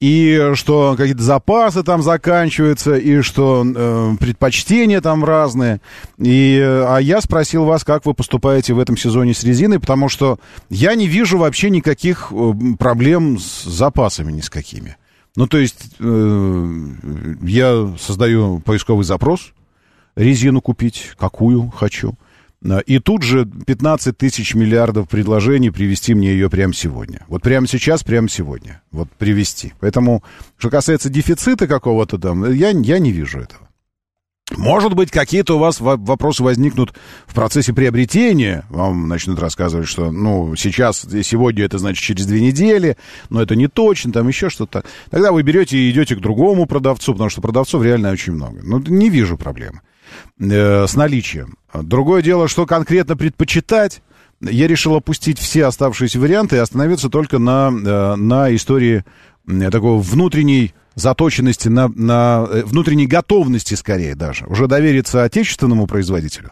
и что какие-то запасы там заканчиваются, и что э, предпочтения там разные. И, э, а я спросил вас, как вы поступаете в этом сезоне с резиной, потому что я не вижу вообще никаких проблем с запасами ни с какими. Ну, то есть э, я создаю поисковый запрос, резину купить, какую хочу. А, И тут же 15 тысяч миллиардов предложений привести мне ее прямо сегодня. Вот прямо сейчас, прямо сегодня. Вот привести. Поэтому, что касается дефицита какого-то там, я, я не вижу этого. Может быть, какие-то у вас во- вопросы возникнут в процессе приобретения. Вам начнут рассказывать, что, ну, сейчас, и сегодня это значит через две недели, но это не точно, там еще что-то. Тогда вы берете и идете к другому продавцу, потому что продавцов реально очень много. Ну, не вижу проблемы э, с наличием. Другое дело, что конкретно предпочитать. Я решил опустить все оставшиеся варианты и остановиться только на, э, на истории такой внутренней заточенности, на, на э, внутренней готовности скорее даже. Уже довериться отечественному производителю.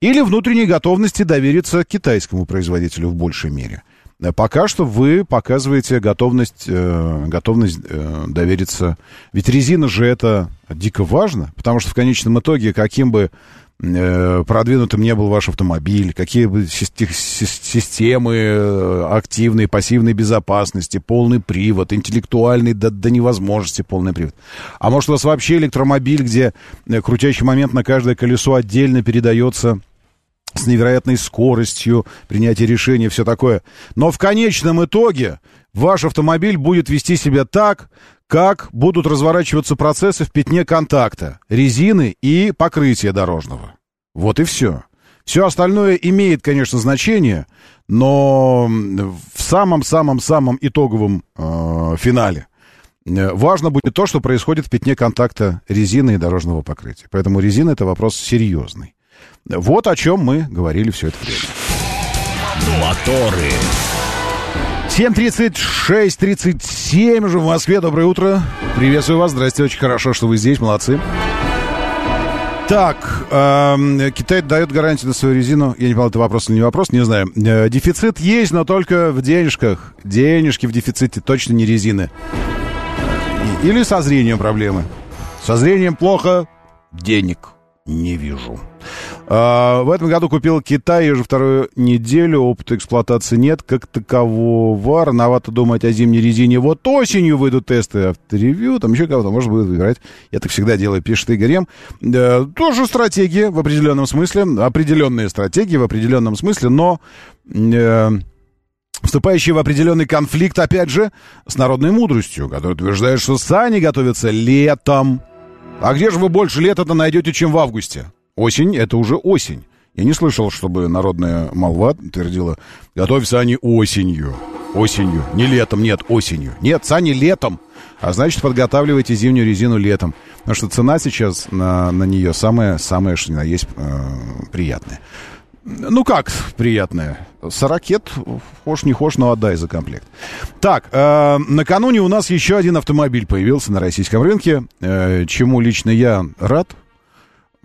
Или внутренней готовности довериться китайскому производителю в большей мере. Э, Пока что вы показываете готовность, э, готовность э, довериться. Ведь резина же это дико важно, потому что в конечном итоге, каким бы продвинутым не был ваш автомобиль, какие бы сис- сис- системы активной, пассивной безопасности, полный привод, интеллектуальный до, до невозможности полный привод. А может у вас вообще электромобиль, где крутящий момент на каждое колесо отдельно передается с невероятной скоростью принятия решения, все такое. Но в конечном итоге ваш автомобиль будет вести себя так, как будут разворачиваться процессы в пятне контакта, резины и покрытия дорожного. Вот и все. Все остальное имеет, конечно, значение, но в самом-самом-самом итоговом э, финале э, важно будет то, что происходит в пятне контакта резины и дорожного покрытия. Поэтому резина это вопрос серьезный. Вот о чем мы говорили все это время. Моторы. 7.36, 37 уже в Москве. Доброе утро. Приветствую вас. Здрасте. Очень хорошо, что вы здесь. Молодцы. Так, эм, Китай дает гарантию на свою резину. Я не понял, это вопрос или не вопрос, не знаю. Э, дефицит есть, но только в денежках. Денежки в дефиците, точно не резины. Или со зрением проблемы. Со зрением плохо, денег не вижу. А, в этом году купил Китай, уже вторую неделю опыта эксплуатации нет, как такового. Рановато думать о зимней резине. Вот осенью выйдут тесты авторевью, там еще кого-то можно будет выбирать. Я так всегда делаю, пишет Игорь М. Э, тоже стратегия в определенном смысле, определенные стратегии в определенном смысле, но... э, вступающий в определенный конфликт, опять же, с народной мудростью, которая утверждает, что сани готовятся летом. А где же вы больше лета-то найдете, чем в августе? Осень — это уже осень. Я не слышал, чтобы народная молва твердила, готовь сани осенью. Осенью. Не летом, нет, осенью. Нет, сани летом. А значит, подготавливайте зимнюю резину летом. Потому что цена сейчас на, на нее самая, самая, что ни на есть, э, приятная. Ну как приятная? Сорокет, хошь не хошь, но отдай за комплект. Так, э, накануне у нас еще один автомобиль появился на российском рынке, э, чему лично я рад.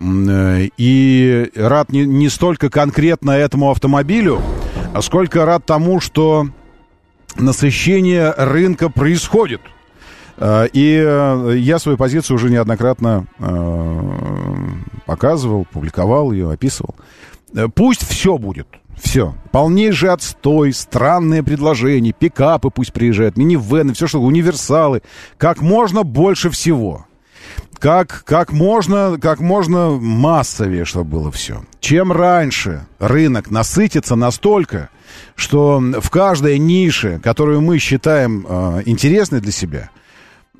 Э, И рад не, не столько конкретно этому автомобилю, а сколько рад тому, что насыщение рынка происходит. Э, И э, я свою позицию уже неоднократно э, показывал, публиковал ее, описывал. Э, Пусть все будет. Все. Полнейший отстой, странные предложения, пикапы пусть приезжают, минивены, все что, универсалы. Как можно больше всего. как, как, можно, как можно массовее, чтобы было все. Чем раньше рынок насытится настолько, что в каждой нише, которую мы считаем э, интересной для себя,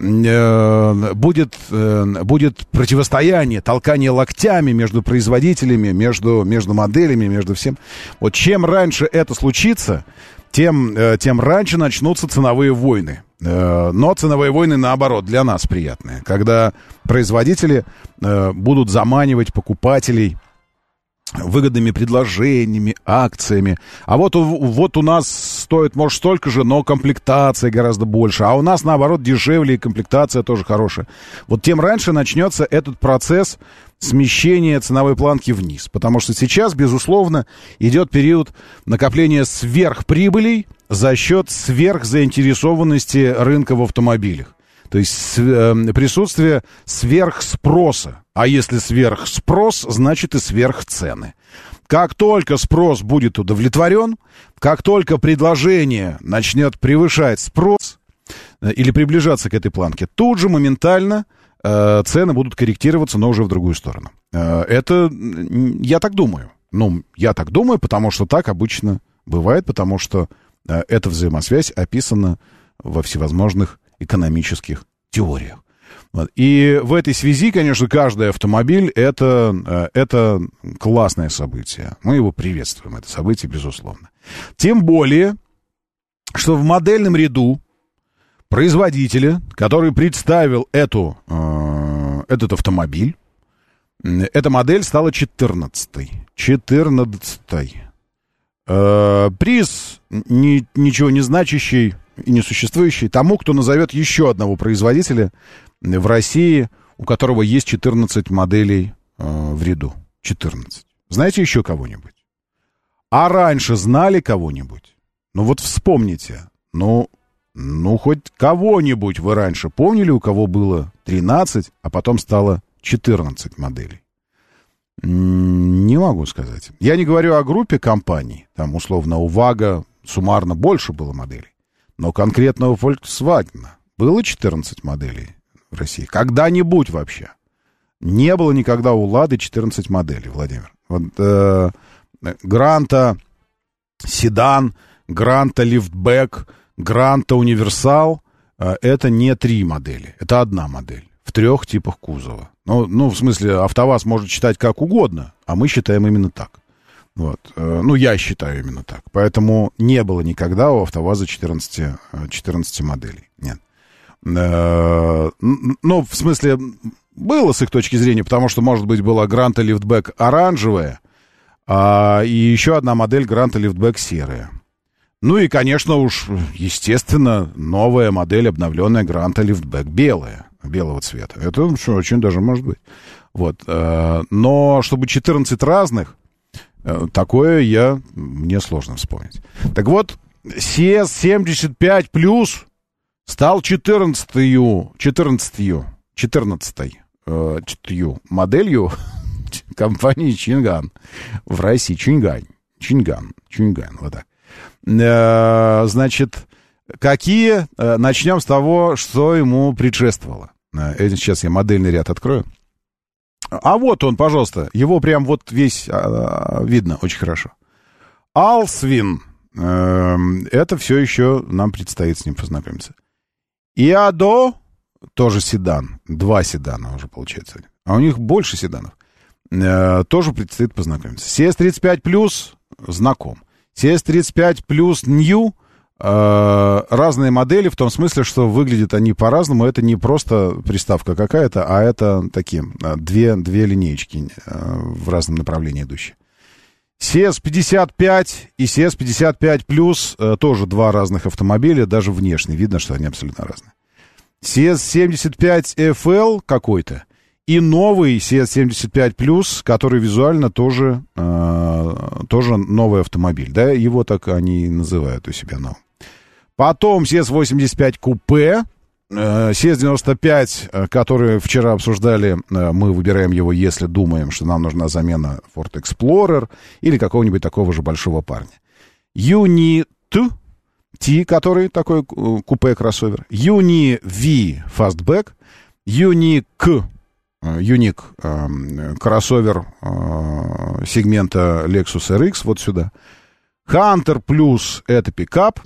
будет, э, будет противостояние, толкание локтями между производителями, между, между моделями, между всем. Вот чем раньше это случится, тем, э, тем раньше начнутся ценовые войны. Э, но ценовые войны, наоборот, для нас приятные. Когда производители э, будут заманивать покупателей выгодными предложениями, акциями. А вот, вот у нас стоит, может, столько же, но комплектация гораздо больше. А у нас, наоборот, дешевле, и комплектация тоже хорошая. Вот тем раньше начнется этот процесс смещения ценовой планки вниз. Потому что сейчас, безусловно, идет период накопления сверхприбылей за счет сверхзаинтересованности рынка в автомобилях. То есть э, присутствие сверхспроса. А если сверхспрос, значит и сверхцены. Как только спрос будет удовлетворен, как только предложение начнет превышать спрос э, или приближаться к этой планке, тут же моментально э, цены будут корректироваться, но уже в другую сторону. Э, это я так думаю. Ну, я так думаю, потому что так обычно бывает, потому что э, эта взаимосвязь описана во всевозможных экономических теориях. И в этой связи, конечно, каждый автомобиль это, э, это классное событие. Мы его приветствуем, это событие, безусловно. Тем более, что в модельном ряду производителя, который представил эту, э, этот автомобиль, эта модель стала 14-й. 14-й. Э, приз ни, ничего не значащий и несуществующий тому, кто назовет еще одного производителя в России, у которого есть 14 моделей э, в ряду. 14. Знаете еще кого-нибудь? А раньше знали кого-нибудь? Ну вот вспомните. Ну, ну хоть кого-нибудь вы раньше помнили, у кого было 13, а потом стало 14 моделей? Не могу сказать. Я не говорю о группе компаний. Там, условно, у ВАГа суммарно больше было моделей. Но конкретно у Volkswagen было 14 моделей в России. Когда-нибудь вообще. Не было никогда у Лады 14 моделей, Владимир. Вот, э, Гранта седан, Гранта лифтбэк, Гранта универсал э, это не три модели, это одна модель в трех типах кузова. Ну, ну, в смысле, АвтоВАЗ может считать как угодно, а мы считаем именно так. Вот. Э, ну, я считаю именно так. Поэтому не было никогда у АвтоВАЗа 14, 14 моделей. Нет. Э, ну, в смысле, было с их точки зрения, потому что, может быть, была Гранта Лифтбэк оранжевая, а, и еще одна модель Гранта Лифтбэк серая. Ну и, конечно, уж, естественно, новая модель, обновленная Гранта Лифтбэк белая, белого цвета. Это очень даже может быть. Вот. Э, но чтобы 14 разных, Э, такое я, мне сложно вспомнить. Так вот, CS75 плюс стал 14-ю, 14-ю, 14-й э, моделью компании Чинган в России. Чингань. Чинган. Чинган, вот так. Э, значит, какие? Э, начнем с того, что ему предшествовало. Э, сейчас я модельный ряд открою. А вот он, пожалуйста. Его прям вот весь а, видно очень хорошо. Алсвин. Э, это все еще нам предстоит с ним познакомиться. Иадо, тоже седан. Два седана уже получается. А у них больше седанов. Э, тоже предстоит познакомиться. CS35 плюс знаком. CS35 плюс New разные модели в том смысле, что выглядят они по-разному. Это не просто приставка какая-то, а это такие э, две, две линеечки э, в разном направлении идущие. CS55 и CS55 Plus тоже два разных автомобиля, даже внешне видно, что они абсолютно разные. CS75 FL какой-то и новый CS75 Plus, который визуально тоже, э, тоже новый автомобиль. Да, его так они называют у себя новым. Потом СЕС-85 купе, СЕС-95, э, который вчера обсуждали, э, мы выбираем его, если думаем, что нам нужна замена Ford Explorer или какого-нибудь такого же большого парня. Юни T, который такой э, купе-кроссовер. Юни V Fastback. Юни К юник э, кроссовер э, сегмента Lexus RX вот сюда. Hunter Plus это пикап.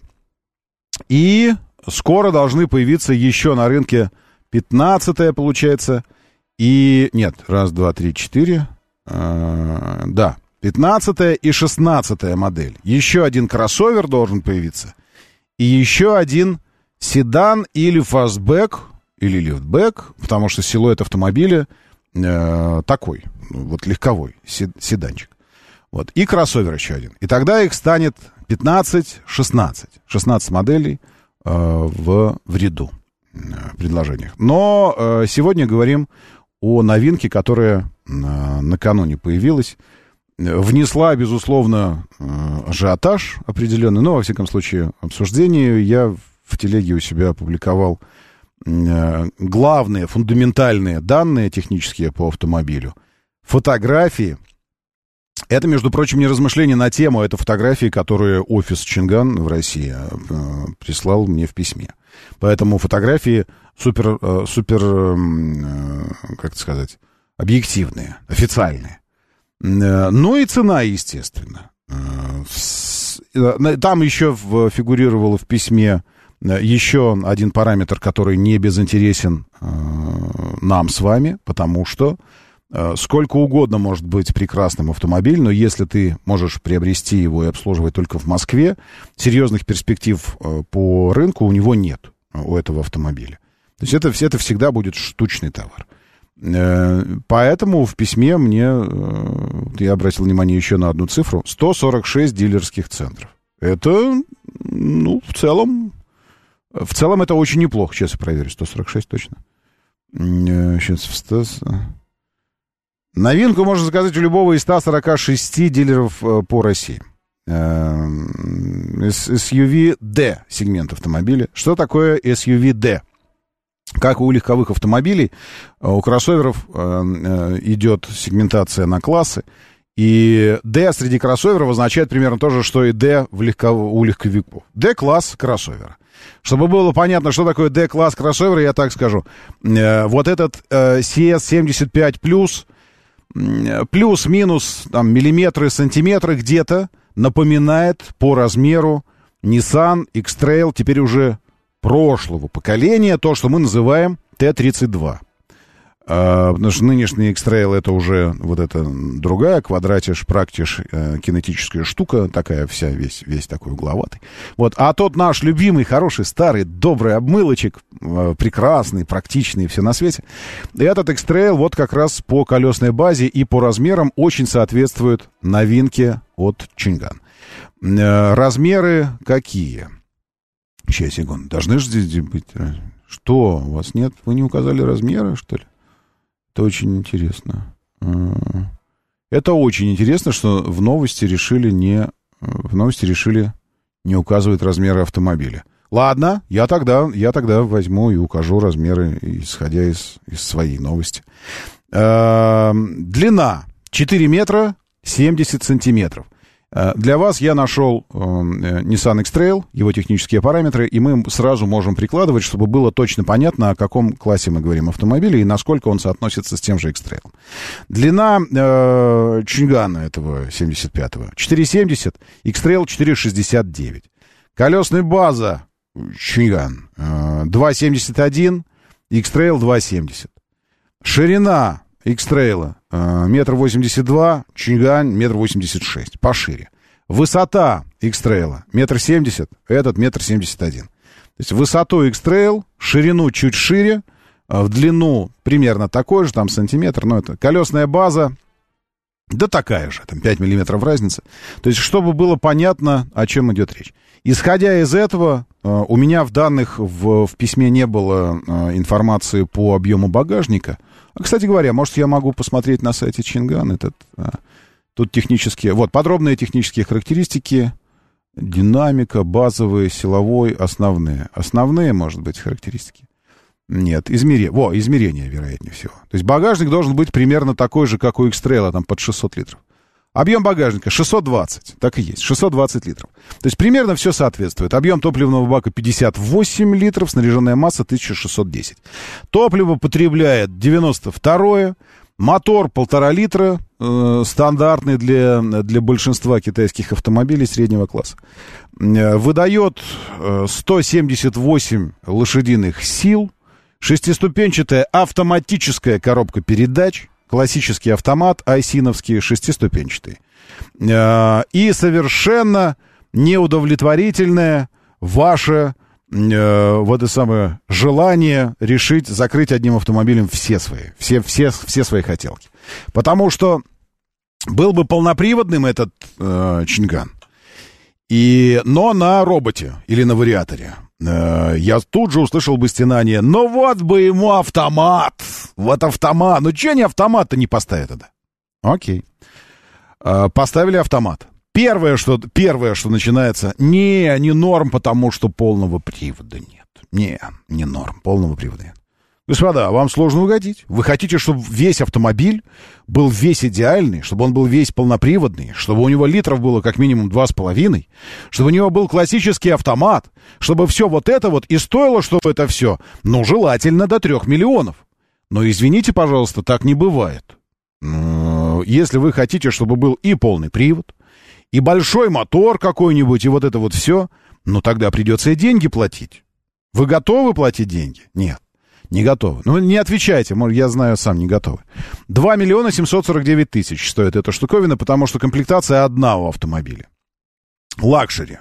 И скоро должны появиться еще на рынке 15 получается. И нет, раз, два, три, четыре. Э, да, 15 и 16 модель. Еще один кроссовер должен появиться. И еще один седан или фастбэк, или лифтбэк, потому что силуэт автомобиля э, такой, вот легковой седанчик. Вот. И кроссовер еще один. И тогда их станет 15, 16. 16 моделей э, в, в ряду э, предложениях. Но э, сегодня говорим о новинке, которая э, накануне появилась. Внесла, безусловно, э, ажиотаж определенный, но, во всяком случае, обсуждение. Я в телеге у себя опубликовал э, главные, фундаментальные данные технические по автомобилю. Фотографии. Это, между прочим, не размышление на тему, это фотографии, которые офис Чинган в России э, прислал мне в письме. Поэтому фотографии супер, э, супер, э, как сказать, объективные, официальные. Э, ну и цена, естественно. Э, э, там еще фигурировало в письме еще один параметр, который не безинтересен нам с вами, потому что сколько угодно может быть прекрасным автомобиль, но если ты можешь приобрести его и обслуживать только в Москве, серьезных перспектив э, по рынку у него нет, у этого автомобиля. То есть это, это всегда будет штучный товар. Э, поэтому в письме мне, э, я обратил внимание еще на одну цифру, 146 дилерских центров. Это, ну, в целом в целом это очень неплохо. Сейчас я проверю. 146 точно. Сейчас в 100... Новинку можно заказать у любого из 146 дилеров э, по России. SUV-D сегмент автомобиля. Что такое SUV-D? Как у легковых автомобилей, э, у кроссоверов э, идет сегментация на классы. И D среди кроссоверов означает примерно то же, что и D в легко... у легковиков. D-класс кроссовера. Чтобы было понятно, что такое D-класс кроссовера, я так скажу. Вот этот э, CS75 плюс, плюс-минус там, миллиметры, сантиметры где-то, напоминает по размеру Nissan X-Trail теперь уже прошлого поколения, то, что мы называем Т-32. А, потому что нынешний X-Trail это уже вот эта другая квадратиш, практиш, э, кинетическая штука, такая вся, весь, весь такой угловатый. Вот. А тот наш любимый, хороший, старый, добрый обмылочек, э, прекрасный, практичный, все на свете. Этот X-Trail вот как раз по колесной базе и по размерам очень соответствует новинке от Чинган. Э, размеры какие? Сейчас, секунду. Должны же здесь быть... Что, у вас нет? Вы не указали размеры, что ли? Это очень интересно. Это очень интересно, что в новости решили не... В новости решили не указывать размеры автомобиля. Ладно, я тогда, я тогда возьму и укажу размеры, исходя из, из своей новости. Длина 4 метра 70 сантиметров. Э, для вас я нашел э, Nissan X-Trail, его технические параметры, и мы сразу можем прикладывать, чтобы было точно понятно, о каком классе мы говорим автомобиля и насколько он соотносится с тем же X-Trail. Длина э, Чингана этого 75-го 4,70, X-Trail 4,69. Колесная база Чинган э, 2,71, X-Trail 2,70. Ширина X-Trail э, метр восемьдесят два, Чингань метр восемьдесят шесть, пошире. Высота X-Trail метр семьдесят, этот метр семьдесят один. То есть высоту X-Trail, ширину чуть шире, э, в длину примерно такой же, там сантиметр, но это колесная база, да такая же, там 5 миллиметров разница. То есть, чтобы было понятно, о чем идет речь. Исходя из этого, э, у меня в данных в, в письме не было информации по объему багажника – кстати говоря, может, я могу посмотреть на сайте Чинган этот... А, тут технические... Вот, подробные технические характеристики. Динамика, базовые, силовой, основные. Основные, может быть, характеристики. Нет, измерение. Во, измерение, вероятнее всего. То есть багажник должен быть примерно такой же, как у X-Trail, там под 600 литров. Объем багажника 620, так и есть, 620 литров. То есть примерно все соответствует. Объем топливного бака 58 литров, снаряженная масса 1610. Топливо потребляет 92 Мотор полтора литра, э, стандартный для, для большинства китайских автомобилей среднего класса. Э, выдает э, 178 лошадиных сил, шестиступенчатая автоматическая коробка передач, классический автомат, айсиновский, шестиступенчатый. Э, и совершенно неудовлетворительное ваше э, вот это самое желание решить закрыть одним автомобилем все свои, все, все, все свои хотелки. Потому что был бы полноприводным этот э, Чинган, и, но на роботе или на вариаторе. Э, я тут же услышал бы стенание, ну вот бы ему автомат, вот автомат, ну че они автомат-то не поставят тогда? Окей. Э, поставили автомат. Первое, что, первое, что начинается, не, не норм, потому что полного привода нет. Не, не норм, полного привода нет. Господа, вам сложно угодить. Вы хотите, чтобы весь автомобиль был весь идеальный, чтобы он был весь полноприводный, чтобы у него литров было как минимум два с половиной, чтобы у него был классический автомат, чтобы все вот это вот и стоило, чтобы это все, ну, желательно до трех миллионов. Но извините, пожалуйста, так не бывает. Ну, если вы хотите, чтобы был и полный привод, и большой мотор какой-нибудь, и вот это вот все, ну тогда придется и деньги платить. Вы готовы платить деньги? Нет, не готовы. Ну, не отвечайте, я знаю, сам не готовы. 2 миллиона 749 тысяч стоит эта штуковина, потому что комплектация одна у автомобиля. Luxury.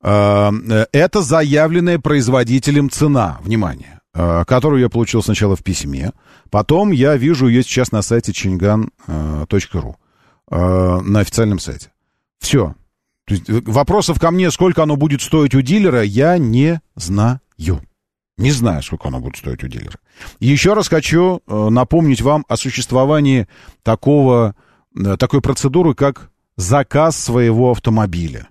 Э, это заявленная производителем цена, внимание, э, которую я получил сначала в письме, потом я вижу ее сейчас на сайте chingan.ru, э, на официальном сайте. Все. Есть вопросов ко мне, сколько оно будет стоить у дилера, я не знаю. Не знаю, сколько оно будет стоить у дилера. Еще раз хочу э, напомнить вам о существовании такого, э, такой процедуры, как заказ своего автомобиля.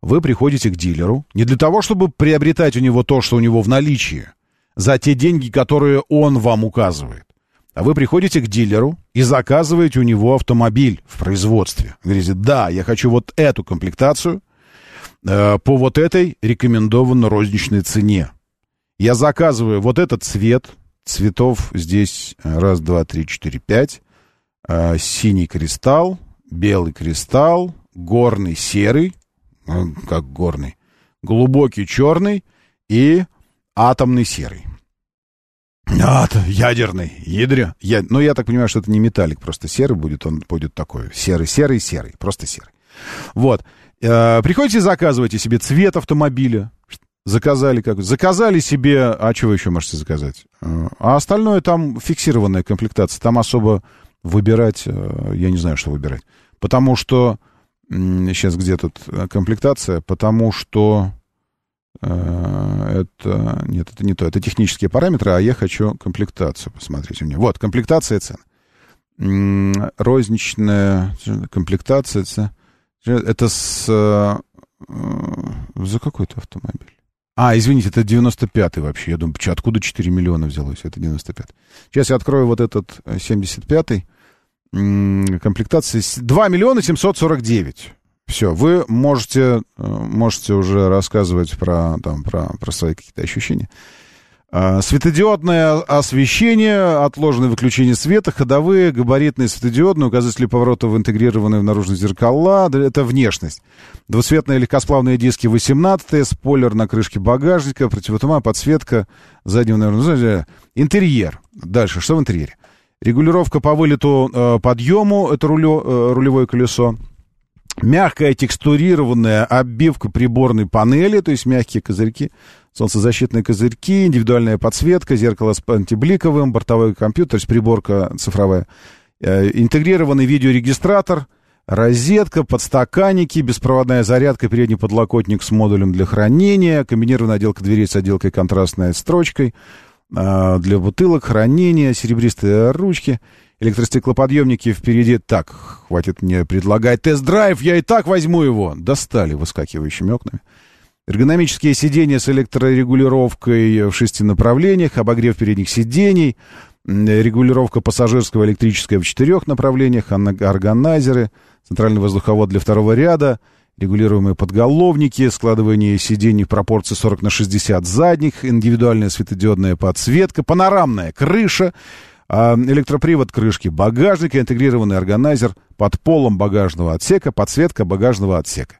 Вы приходите к дилеру не для того, чтобы приобретать у него то, что у него в наличии, за те деньги, которые он вам указывает. А вы приходите к дилеру и заказываете у него автомобиль в производстве. Говорите, да, я хочу вот эту комплектацию э, по вот этой рекомендованной розничной цене. Я заказываю вот этот цвет. Цветов здесь раз, два, три, четыре, пять. Э, синий кристалл, белый кристалл, горный серый, э, как горный, глубокий черный и атомный серый. А, ядерный, ядря. Я, ну, я так понимаю, что это не металлик, просто серый будет, он будет такой. Серый, серый, серый, просто серый. Вот. Э, приходите, заказывайте себе цвет автомобиля. Заказали как Заказали себе... А вы еще можете заказать? Э, а остальное там фиксированная комплектация. Там особо выбирать... Э, я не знаю, что выбирать. Потому что... Сейчас где тут э, комплектация? Потому что... Это... Нет, это не то. Это технические параметры, а я хочу комплектацию посмотреть у меня. Вот, комплектация цен. Розничная комплектация. Это с... За какой-то автомобиль? А, извините, это 95-й вообще. Я думаю, откуда 4 миллиона взялось? Это 95-й. Сейчас я открою вот этот 75-й. Комплектация 2 миллиона 749. Все, вы можете, э, можете уже рассказывать про, там, про, про свои какие-то ощущения. А, светодиодное освещение, отложенное выключение света, ходовые, габаритные светодиодные, указатели поворотов, интегрированные в наружные зеркала. Это внешность. Двусветные легкосплавные диски 18 спойлер на крышке багажника, противотума, подсветка заднего, наверное, интерьер. Дальше, что в интерьере? Регулировка по вылету э, подъему, это рулё, э, рулевое колесо мягкая текстурированная обивка приборной панели, то есть мягкие козырьки, солнцезащитные козырьки, индивидуальная подсветка, зеркало с антибликовым, бортовой компьютер, то есть приборка цифровая, э, интегрированный видеорегистратор, розетка, подстаканники, беспроводная зарядка, передний подлокотник с модулем для хранения, комбинированная отделка дверей с отделкой контрастной строчкой, э, для бутылок, хранения, серебристые ручки — Электростеклоподъемники впереди. Так, хватит мне предлагать тест-драйв, я и так возьму его. Достали выскакивающими окнами. Эргономические сиденья с электрорегулировкой в шести направлениях, обогрев передних сидений, регулировка пассажирского электрического в четырех направлениях, органайзеры центральный воздуховод для второго ряда, регулируемые подголовники, складывание сидений в пропорции 40 на 60 задних, индивидуальная светодиодная подсветка, панорамная крыша, а, электропривод крышки багажника, интегрированный органайзер под полом багажного отсека, подсветка багажного отсека.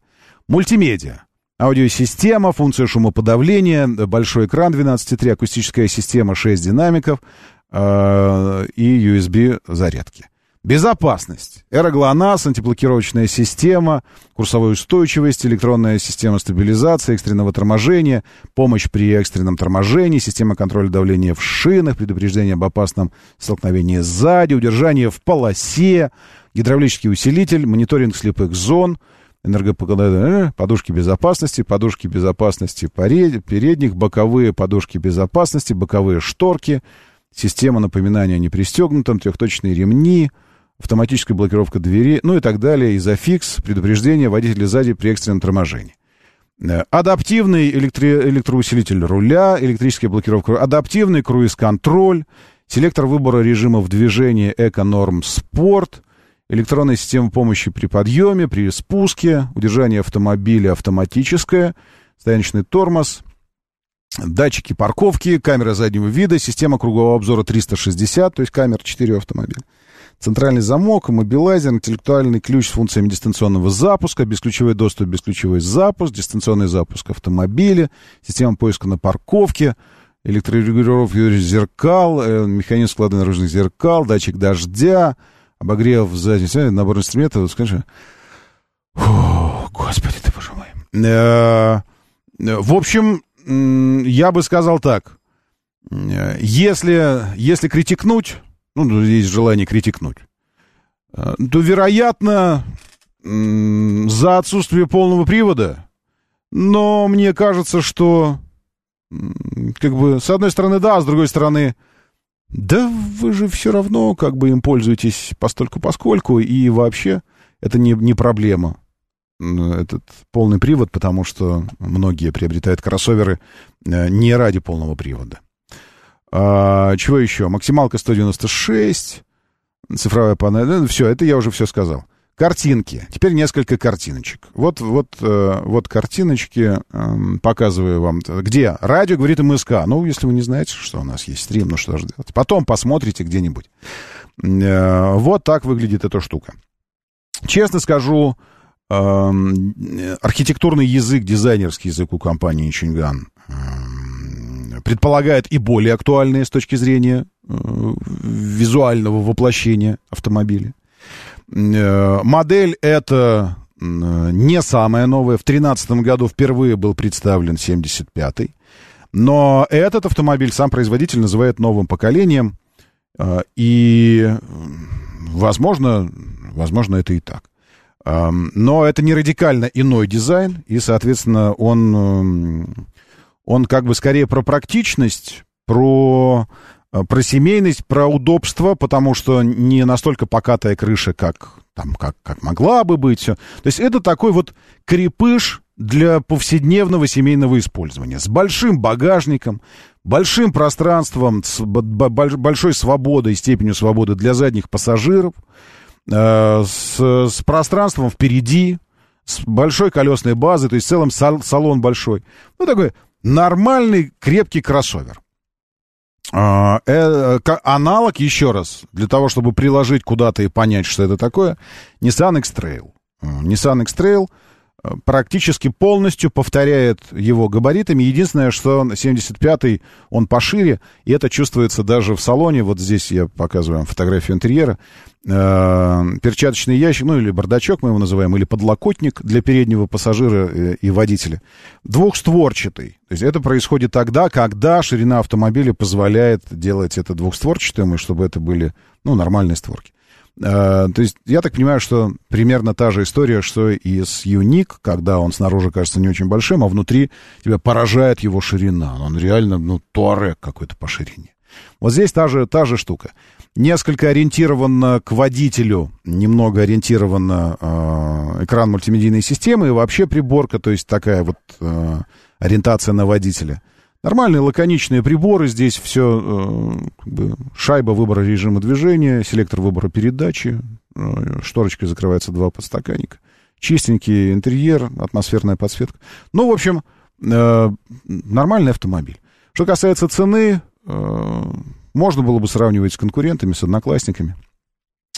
Мультимедиа. Аудиосистема, функция шумоподавления, большой экран 12.3, акустическая система, 6 динамиков э, и USB зарядки. Безопасность. Эроглонасс, антиблокировочная система, курсовая устойчивость, электронная система стабилизации, экстренного торможения, помощь при экстренном торможении, система контроля давления в шинах, предупреждение об опасном столкновении сзади, удержание в полосе, гидравлический усилитель, мониторинг слепых зон, энергопокладание, подушки безопасности, подушки безопасности передних, боковые подушки безопасности, боковые шторки, система напоминания о непристегнутом, трехточные ремни, автоматическая блокировка двери, ну и так далее, изофикс, предупреждение водителя сзади при экстренном торможении. Э, адаптивный электри... электроусилитель руля, электрическая блокировка, адаптивный круиз-контроль, селектор выбора режимов движения «Эко-норм Спорт», электронная система помощи при подъеме, при спуске, удержание автомобиля автоматическое, стояночный тормоз, датчики парковки, камера заднего вида, система кругового обзора 360, то есть камера 4 автомобиля. Центральный замок, мобилайзер, интеллектуальный ключ с функциями дистанционного запуска, бесключевой доступ, бесключевой запуск, дистанционный запуск автомобиля, система поиска на парковке, электрорегулировка зеркал, э, механизм склада наружных зеркал, датчик дождя, обогрев задней набор инструментов, скажи, Фу, господи ты, боже мой. Э, в общем, я бы сказал так. Если, если критикнуть, ну, есть желание критикнуть, э, то, вероятно, за отсутствие полного привода, но мне кажется, что, как бы, с одной стороны, да, а с другой стороны, да вы же все равно, как бы, им пользуетесь постольку поскольку, и вообще это не, не проблема этот полный привод, потому что многие приобретают кроссоверы э, не ради полного привода. А, чего еще? Максималка 196, цифровая панель. Ну, все, это я уже все сказал. Картинки. Теперь несколько картиночек. Вот, вот, э, вот картиночки э, показываю вам. Где? Радио говорит МСК. Ну, если вы не знаете, что у нас есть стрим, ну что же делать? Потом посмотрите где-нибудь. Э, вот так выглядит эта штука. Честно скажу, э, архитектурный язык, дизайнерский язык у компании Чинган предполагает и более актуальные с точки зрения э, визуального воплощения автомобиля. Э, модель это не самая новая. В 2013 году впервые был представлен 75-й. Но этот автомобиль сам производитель называет новым поколением. Э, и, возможно, возможно, это и так. Э, но это не радикально иной дизайн, и, соответственно, он он как бы скорее про практичность, про, про семейность, про удобство, потому что не настолько покатая крыша, как, там, как, как могла бы быть. То есть это такой вот крепыш для повседневного семейного использования. С большим багажником, большим пространством, с большой свободой, степенью свободы для задних пассажиров, э, с, с пространством впереди, с большой колесной базой, то есть в целом салон большой. Ну, такой нормальный крепкий кроссовер. А, э, аналог, еще раз, для того, чтобы приложить куда-то и понять, что это такое, Nissan X-Trail. Nissan X-Trail э, практически полностью повторяет его габаритами. Единственное, что 75-й он пошире, и это чувствуется даже в салоне. Вот здесь я показываю вам фотографию интерьера. Э, перчаточный ящик, ну или бардачок мы его называем, или подлокотник для переднего пассажира э, и водителя. Двухстворчатый. То есть это происходит тогда, когда ширина автомобиля позволяет делать это двухстворчатым, и чтобы это были ну, нормальные створки. Uh, то есть я так понимаю, что примерно та же история, что и с Юник, когда он снаружи кажется не очень большим, а внутри тебя поражает его ширина. Он реально, ну, туарек какой-то по ширине. Вот здесь та же, та же штука несколько ориентировано к водителю, немного ориентировано э, экран мультимедийной системы и вообще приборка, то есть такая вот э, ориентация на водителя. Нормальные лаконичные приборы, здесь все, э, как бы, шайба выбора режима движения, селектор выбора передачи, э, шторочкой закрывается два подстаканника. Чистенький интерьер, атмосферная подсветка. Ну, в общем, э, нормальный автомобиль. Что касается цены, можно было бы сравнивать с конкурентами, с одноклассниками.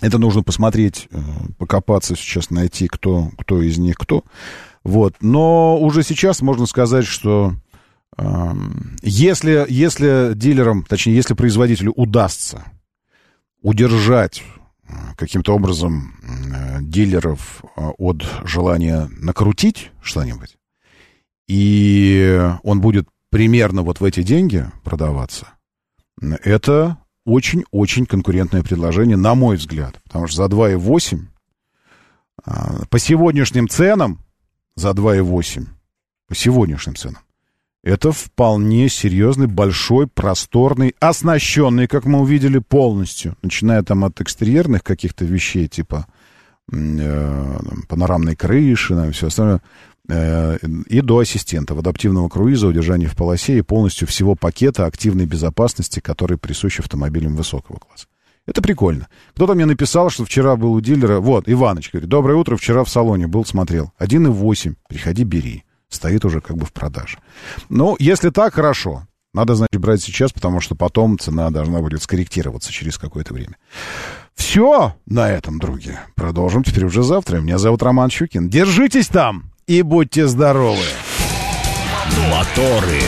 Это нужно посмотреть, покопаться сейчас, найти, кто, кто из них кто. Вот. Но уже сейчас можно сказать, что если, если дилерам, точнее, если производителю удастся удержать э, каким-то образом э, дилеров э, от желания накрутить что-нибудь, и он будет примерно вот в эти деньги продаваться, это очень-очень конкурентное предложение, на мой взгляд. Потому что за 2,8 а, по сегодняшним ценам, за 2,8, по сегодняшним ценам, это вполне серьезный, большой, просторный, оснащенный, как мы увидели, полностью. Начиная там от экстерьерных каких-то вещей, типа э, панорамной крыши, и все остальное, Э, и до ассистентов адаптивного круиза, удержания в полосе и полностью всего пакета активной безопасности, который присущ автомобилям высокого класса. Это прикольно. Кто-то мне написал, что вчера был у дилера... Вот, Иваныч говорит, доброе утро, вчера в салоне был, смотрел. 1,8, приходи, бери. Стоит уже как бы в продаже. Ну, если так, хорошо. Надо, значит, брать сейчас, потому что потом цена должна будет скорректироваться через какое-то время. Все на этом, други. Продолжим теперь уже завтра. Меня зовут Роман Щукин. Держитесь там! и будьте здоровы. Моторы.